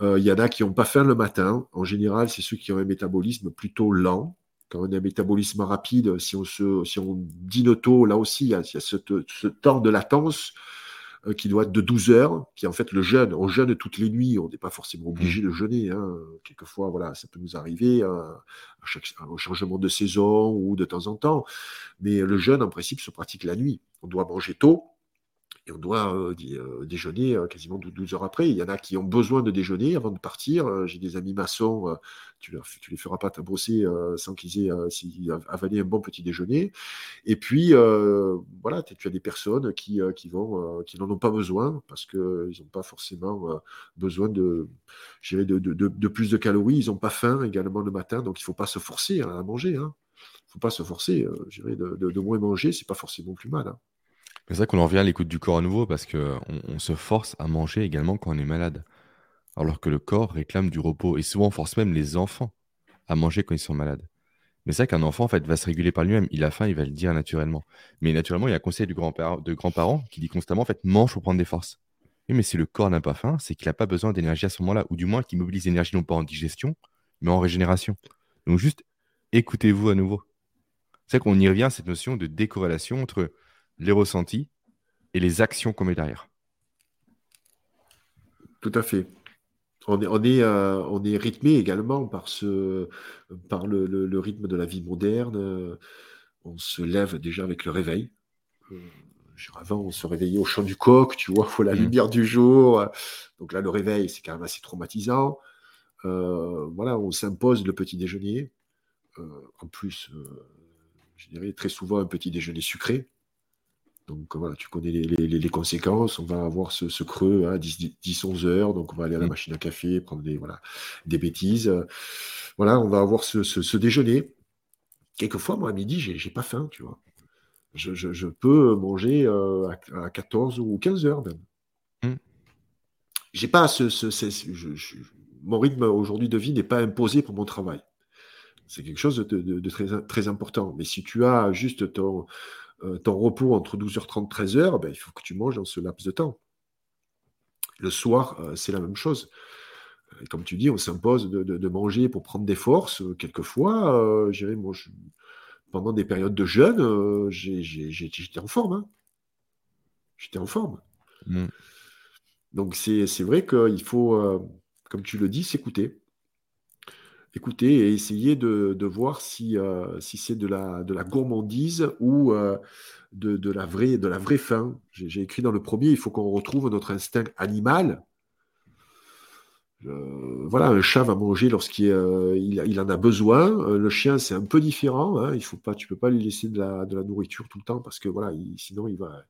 Euh, il y en a qui n'ont pas faim le matin. En général, c'est ceux qui ont un métabolisme plutôt lent. Quand on a un métabolisme rapide, si on, se, si on dîne tôt, là aussi, il y a, ce temps de latence euh, qui doit être de 12 heures, qui est en fait le jeûne. On jeûne toutes les nuits, on n'est pas forcément obligé mmh. de jeûner. Hein. Quelquefois, voilà, ça peut nous arriver euh, à, chaque, au changement de saison ou de temps en temps. Mais le jeûne, en principe, se pratique la nuit. On doit manger tôt, et on doit euh, euh, déjeuner euh, quasiment 12 heures après. Il y en a qui ont besoin de déjeuner avant de partir. J'ai des amis maçons, tu ne les feras pas bosser sans qu'ils aient avalé un bon petit déjeuner. Et puis, voilà, tu as des personnes qui, n'en ont pas besoin parce qu'ils n'ont pas forcément besoin de, de, plus de calories. Ils n'ont pas faim également le matin, donc il ne faut pas se forcer à manger. Il hein. ne faut pas se forcer. de, moins manger, c'est pas forcément plus mal. Hein. C'est vrai qu'on en revient à l'écoute du corps à nouveau parce qu'on on se force à manger également quand on est malade. Alors que le corps réclame du repos et souvent on force même les enfants à manger quand ils sont malades. Mais c'est vrai qu'un enfant en fait va se réguler par lui-même. Il a faim, il va le dire naturellement. Mais naturellement, il y a un conseil grand de grands-parents qui dit constamment en fait mange pour prendre des forces. Mais si le corps n'a pas faim, c'est qu'il n'a pas besoin d'énergie à ce moment-là, ou du moins qu'il mobilise l'énergie non pas en digestion, mais en régénération. Donc juste écoutez-vous à nouveau. C'est qu'on y revient à cette notion de décorrélation entre les ressentis et les actions qu'on met derrière. Tout à fait. On est, on est, euh, on est rythmé également par, ce, par le, rythme de la vie moderne. On se lève déjà avec le réveil. Euh, avant, on se réveillait au chant du coq, tu vois, faut <laughs> la mmh. lumière du jour. Donc là, le réveil, c'est quand même assez traumatisant. Euh, voilà, on s'impose le petit déjeuner. en plus, je dirais très souvent un petit déjeuner sucré. Donc voilà, tu connais les, conséquences. On va avoir ce, creux à 10-11 heures. Donc on va aller à la mmh. machine à café, prendre des, voilà, des bêtises. Voilà, on va avoir ce, déjeuner. Quelquefois, moi, à midi, j'ai pas faim, tu vois. Je, peux manger euh, à, 14 ou 15 heures même. Mmh. J'ai pas ce. mon rythme aujourd'hui de vie n'est pas imposé pour mon travail. C'est quelque chose de, très, très, important. Mais si tu as juste ton, euh, ton repos entre 12h30 et 13h, ben, il faut que tu manges dans ce laps de temps. Le soir, euh, c'est la même chose. Et comme tu dis, on s'impose de, manger pour prendre des forces. Quelquefois, euh, pendant des périodes de jeûne, j'étais en forme. Hein. J'étais en forme. Mmh. Donc c'est vrai qu'il faut, comme tu le dis, s'écouter écouter et essayer de, voir si, euh, si c'est de la, gourmandise ou euh, de, la vraie, faim. J'ai écrit dans le premier, il faut qu'on retrouve notre instinct animal. Euh, voilà, un chat va manger lorsqu'il il, en a besoin. le chien, c'est un peu différent. Hein. Il faut pas, peux pas lui laisser de la, nourriture tout le temps parce que sinon il va,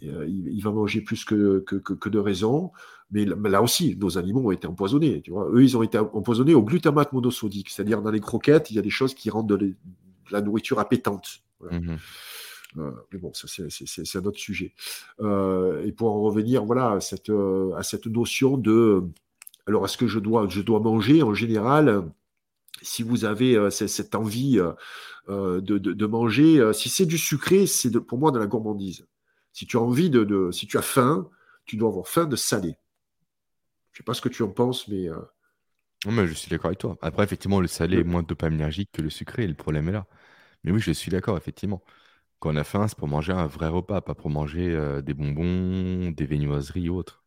il, va manger plus que, que, que de raison. Mais là aussi, nos animaux ont été empoisonnés. Tu vois. Eux, ils ont été empoisonnés au glutamate monosodique, c'est-à-dire dans les croquettes, il y a des choses qui rendent de, la nourriture appétante. Mmh euh, mais bon, ça c'est un autre sujet. Euh, et pour en revenir, voilà, à cette, euh, à cette notion de, alors est-ce que je dois, je dois manger en général si vous avez cette envie de, de, manger, si c'est du sucré, c'est pour moi de la gourmandise. Si tu as envie de, de, si tu as faim, tu dois avoir faim de salé. Je sais pas ce que tu en penses, mais. Euh, non, mais je suis d'accord avec toi. Après, effectivement, le salé est moins dopaminergique que le sucré, et le problème est là. Mais oui, je suis d'accord, effectivement. Quand on a faim, c'est pour manger un vrai repas, pas pour manger euh, des bonbons, des viennoiseries ou autres.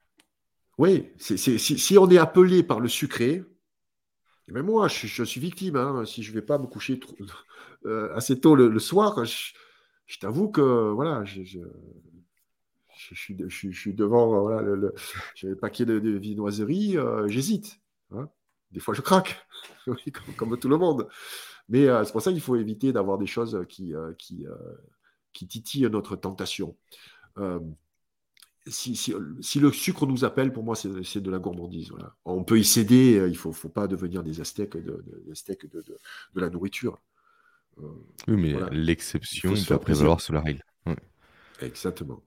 Oui, si, on est appelé par le sucré, et eh ben moi, je, suis victime. Hein. si je ne vais pas me coucher euh, assez tôt le, soir, je, t'avoue que voilà, je, je, suis, devant voilà, le, paquet de, de viennoiseries, euh, j'hésite. Hein. Des fois, je craque, <laughs> comme, tout le monde. Mais euh, c'est pour ça qu'il faut éviter d'avoir des choses qui, euh, qui, qui, titillent notre tentation. Si, si, le sucre nous appelle, pour moi, c'est de la gourmandise. Voilà. On peut y céder, il ne faut, faut, pas devenir des aztèques de, de, de, la nourriture. oui, mais l'exception doit prévaloir sur la règle. Exactement.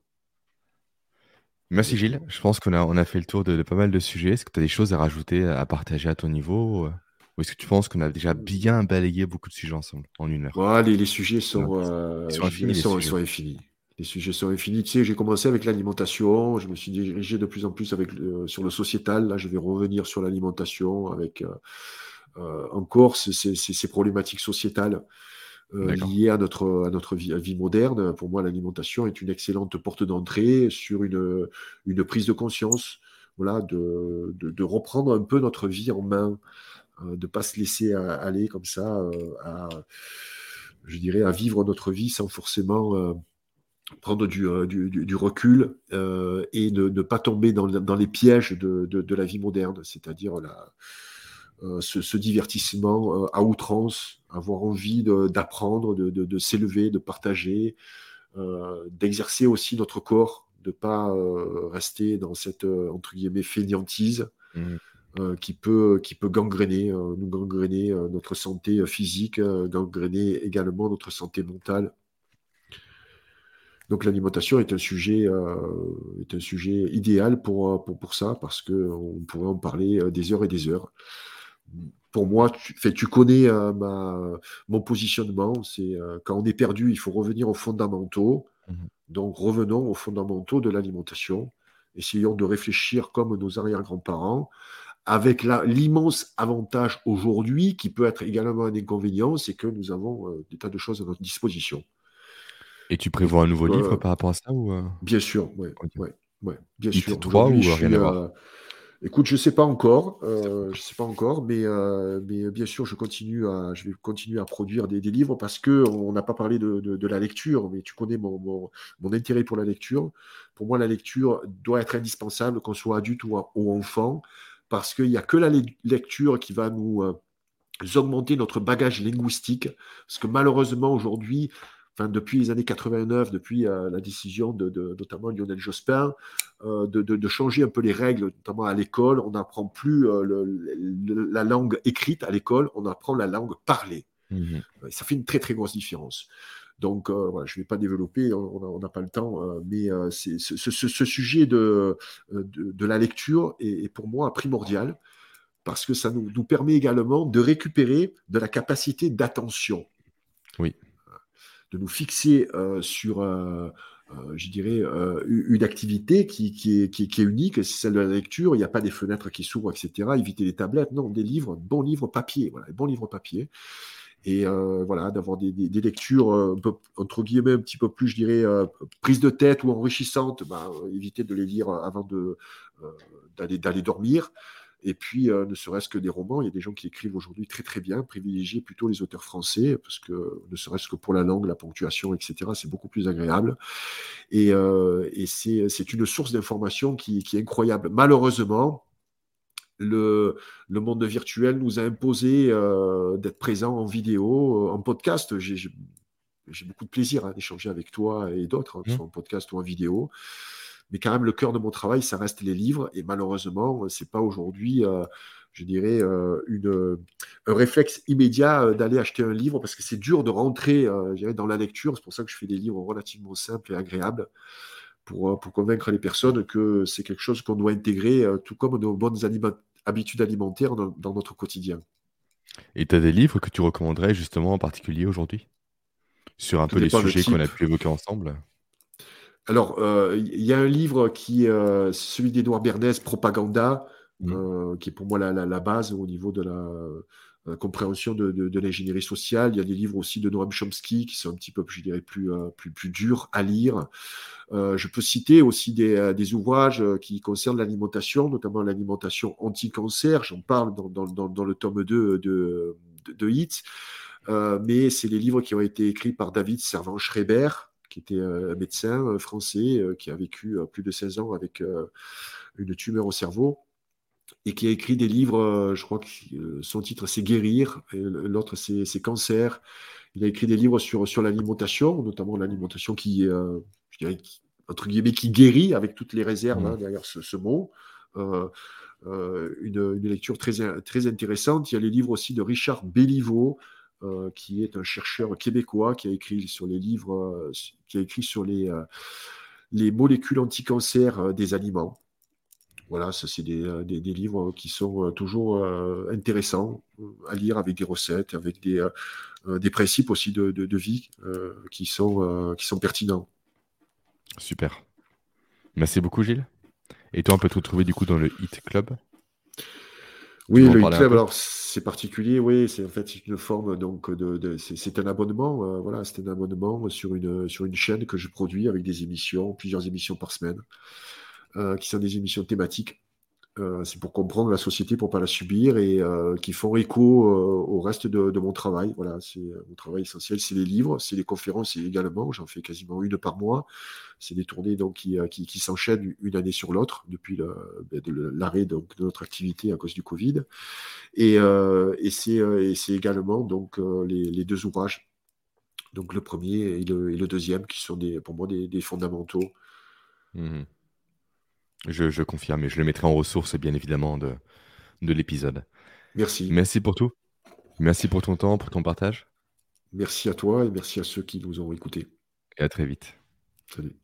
Merci Gilles. Je pense qu'on a, on a fait le tour de, pas mal de sujets. Est-ce que tu as des choses à rajouter, à partager à ton niveau Ou est-ce que tu penses qu'on a déjà bien balayé beaucoup de sujets ensemble en une heure? Les, sujets sont, euh, infinis. Sont, infinis. Les sujets sont infinis. Tu sais, j'ai commencé avec l'alimentation. Je me suis dirigé de plus en plus avec sur le sociétal. Là, je vais revenir sur l'alimentation avec euh, euh, encore ces problématiques sociétales. Euh, liées à notre, à notre vie, vie moderne. Pour moi, l'alimentation est une excellente porte d'entrée sur une, une prise de conscience, voilà, de, de, reprendre un peu notre vie en main, euh, de ne pas se laisser aller comme ça euh, à, je dirais, à vivre notre vie sans forcément prendre du, du, du, recul et ne, ne, pas tomber dans, dans les pièges de, de la vie moderne, c'est-à-dire la euh, ce, divertissement euh, à outrance, avoir envie d'apprendre, de, s'élever, de partager, euh, d'exercer aussi notre corps, de pas rester dans cette entre guillemets fainéantise. Mmh. qui, peut, qui peut gangréner, nous gangréner notre santé physique, gangréner également notre santé mentale. Donc l'alimentation est un sujet est un sujet idéal pour, pour, pour ça parce qu'on pourrait en parler des heures et des heures pour moi, tu, tu connais euh, ma, mon positionnement. C'est euh, quand on est perdu, il faut revenir aux fondamentaux. Mhm. Donc revenons aux fondamentaux de l'alimentation. Essayons de réfléchir comme nos arrière-grands-parents, avec l'immense avantage aujourd'hui, qui peut être également un inconvénient, c'est que nous avons euh, des tas de choses à notre disposition. Et tu prévois un nouveau livre par rapport à ça ou Bien sûr, oui. Ouais, ouais, bien sûr. Trois ou rien à voir? Écoute, je ne sais pas encore, euh, je sais pas encore, mais, euh, mais bien sûr, je continue à, je vais continuer à produire des, livres parce que on n'a pas parlé de, la lecture, mais tu connais mon, intérêt pour la lecture. Pour moi, la lecture doit être indispensable, qu'on soit adulte ou, enfant, parce qu'il n'y a que la lecture qui va nous euh, augmenter notre bagage linguistique, parce que malheureusement aujourd'hui, depuis les années 89, depuis euh, la décision de, notamment Lionel Jospin, euh, de, changer un peu les règles, notamment à l'école, on n'apprend plus euh, la langue écrite à l'école, on apprend la langue parlée. Mmh ça fait une très très grosse différence. Donc, voilà, je ne vais pas développer, on n'a pas le temps, mais ce, ce, sujet de, de, la lecture est, pour moi primordial parce que ça nous, nous permet également de récupérer de la capacité d'attention. Oui. De nous fixer sur euh, je dirais, euh, une activité qui, qui, est, unique, c'est celle de la lecture. Il n'y a pas des fenêtres qui s'ouvrent, etc. Éviter les tablettes. Non, des livres, bons livres papier. Voilà, bons livres papier. Et euh, voilà, d'avoir des, des, lectures, entre guillemets, un petit peu plus, je dirais, prise de tête ou enrichissantes. Bah, éviter de les lire avant d'aller dormir. Et puis, euh, ne serait-ce que des romans, il y a des gens qui écrivent aujourd'hui très très bien, privilégier plutôt les auteurs français, parce que ne serait-ce que pour la langue, la ponctuation, etc., c'est beaucoup plus agréable. Et, euh, et c'est une source d'information qui, qui, est incroyable. Malheureusement, le, le, monde virtuel nous a imposé euh, d'être présent en vidéo, en podcast. J'ai beaucoup de plaisir à hein, d'échanger avec toi et d'autres, hein, mmh. soit en podcast ou en vidéo mais quand même le cœur de mon travail, ça reste les livres. Et malheureusement, c'est pas aujourd'hui, euh, je dirais, euh, une, un réflexe immédiat euh, d'aller acheter un livre parce que c'est dur de rentrer, dans la lecture. C'est pour ça que je fais des livres relativement simples et agréables. Pour, pour convaincre les personnes que c'est quelque chose qu'on doit intégrer, tout comme nos bonnes habitudes alimentaires dans, dans notre quotidien. Et tu as des livres que tu recommanderais justement en particulier aujourd'hui? Sur un peu les sujets qu'on a pu évoquer ensemble alors, euh, il y a un livre qui est euh, celui d'Edouard Bernays, Propaganda, mmh. euh, qui est pour moi la, base au niveau de la compréhension de, l'ingénierie sociale. Il y a des livres aussi de Noam Chomsky qui sont un petit peu, je dirais, plus, plus, plus durs à lire. je peux citer aussi des, ouvrages qui concernent l'alimentation, notamment l'alimentation anti-cancer. J'en parle dans, le tome 2 de, de, Hit. mais c'est les livres qui ont été écrits par David Servan-Schreiber, qui était euh, un médecin euh, français euh, qui a vécu plus de 16 ans avec une tumeur au cerveau et qui a écrit des livres, je crois que son titre c'est Guérir, l'autre c'est Cancer. Il a écrit des livres sur, sur l'alimentation, notamment l'alimentation qui, je dirais, entre guillemets, qui guérit avec toutes les réserves hein, mmh. derrière ce, mot. une, une, lecture très, très intéressante. Il y a les livres aussi de Richard Béliveau, euh, qui est un chercheur québécois qui a écrit sur les livres, euh, qui a écrit sur les, euh, les molécules anti-cancer des aliments. Voilà, ça c'est des, des, livres qui sont toujours intéressants à lire avec des recettes, avec des, des principes aussi de, de, vie qui, sont, qui sont pertinents. Super. Merci beaucoup Gilles. Et toi, on peut te retrouver du coup dans le Hit Club? Oui, le club, alors c'est particulier, oui, c'est en fait une forme donc de, c'est un abonnement, euh, voilà, c'est un abonnement sur une chaîne que je produis avec des émissions, plusieurs émissions par semaine, euh, qui sont des émissions thématiques euh, c'est pour comprendre la société, pour pas la subir et euh, qui font écho euh, au reste de, mon travail. Voilà, c'est mon travail essentiel, c'est les livres, c'est les conférences également. J'en fais quasiment une par mois. C'est des tournées donc qui, qui, s'enchaînent une année sur l'autre depuis ben, l'arrêt de notre activité à cause du Covid. Et, c'est également donc les, deux ouvrages. Donc le premier et le, deuxième qui sont pour moi des, fondamentaux. Mmh je, confirme et je le mettrai en ressource, bien évidemment, de, de l'épisode. Merci. Merci pour tout. Merci pour ton temps, pour ton partage. Merci à toi et merci à ceux qui nous ont écoutés. Et à très vite. Salut.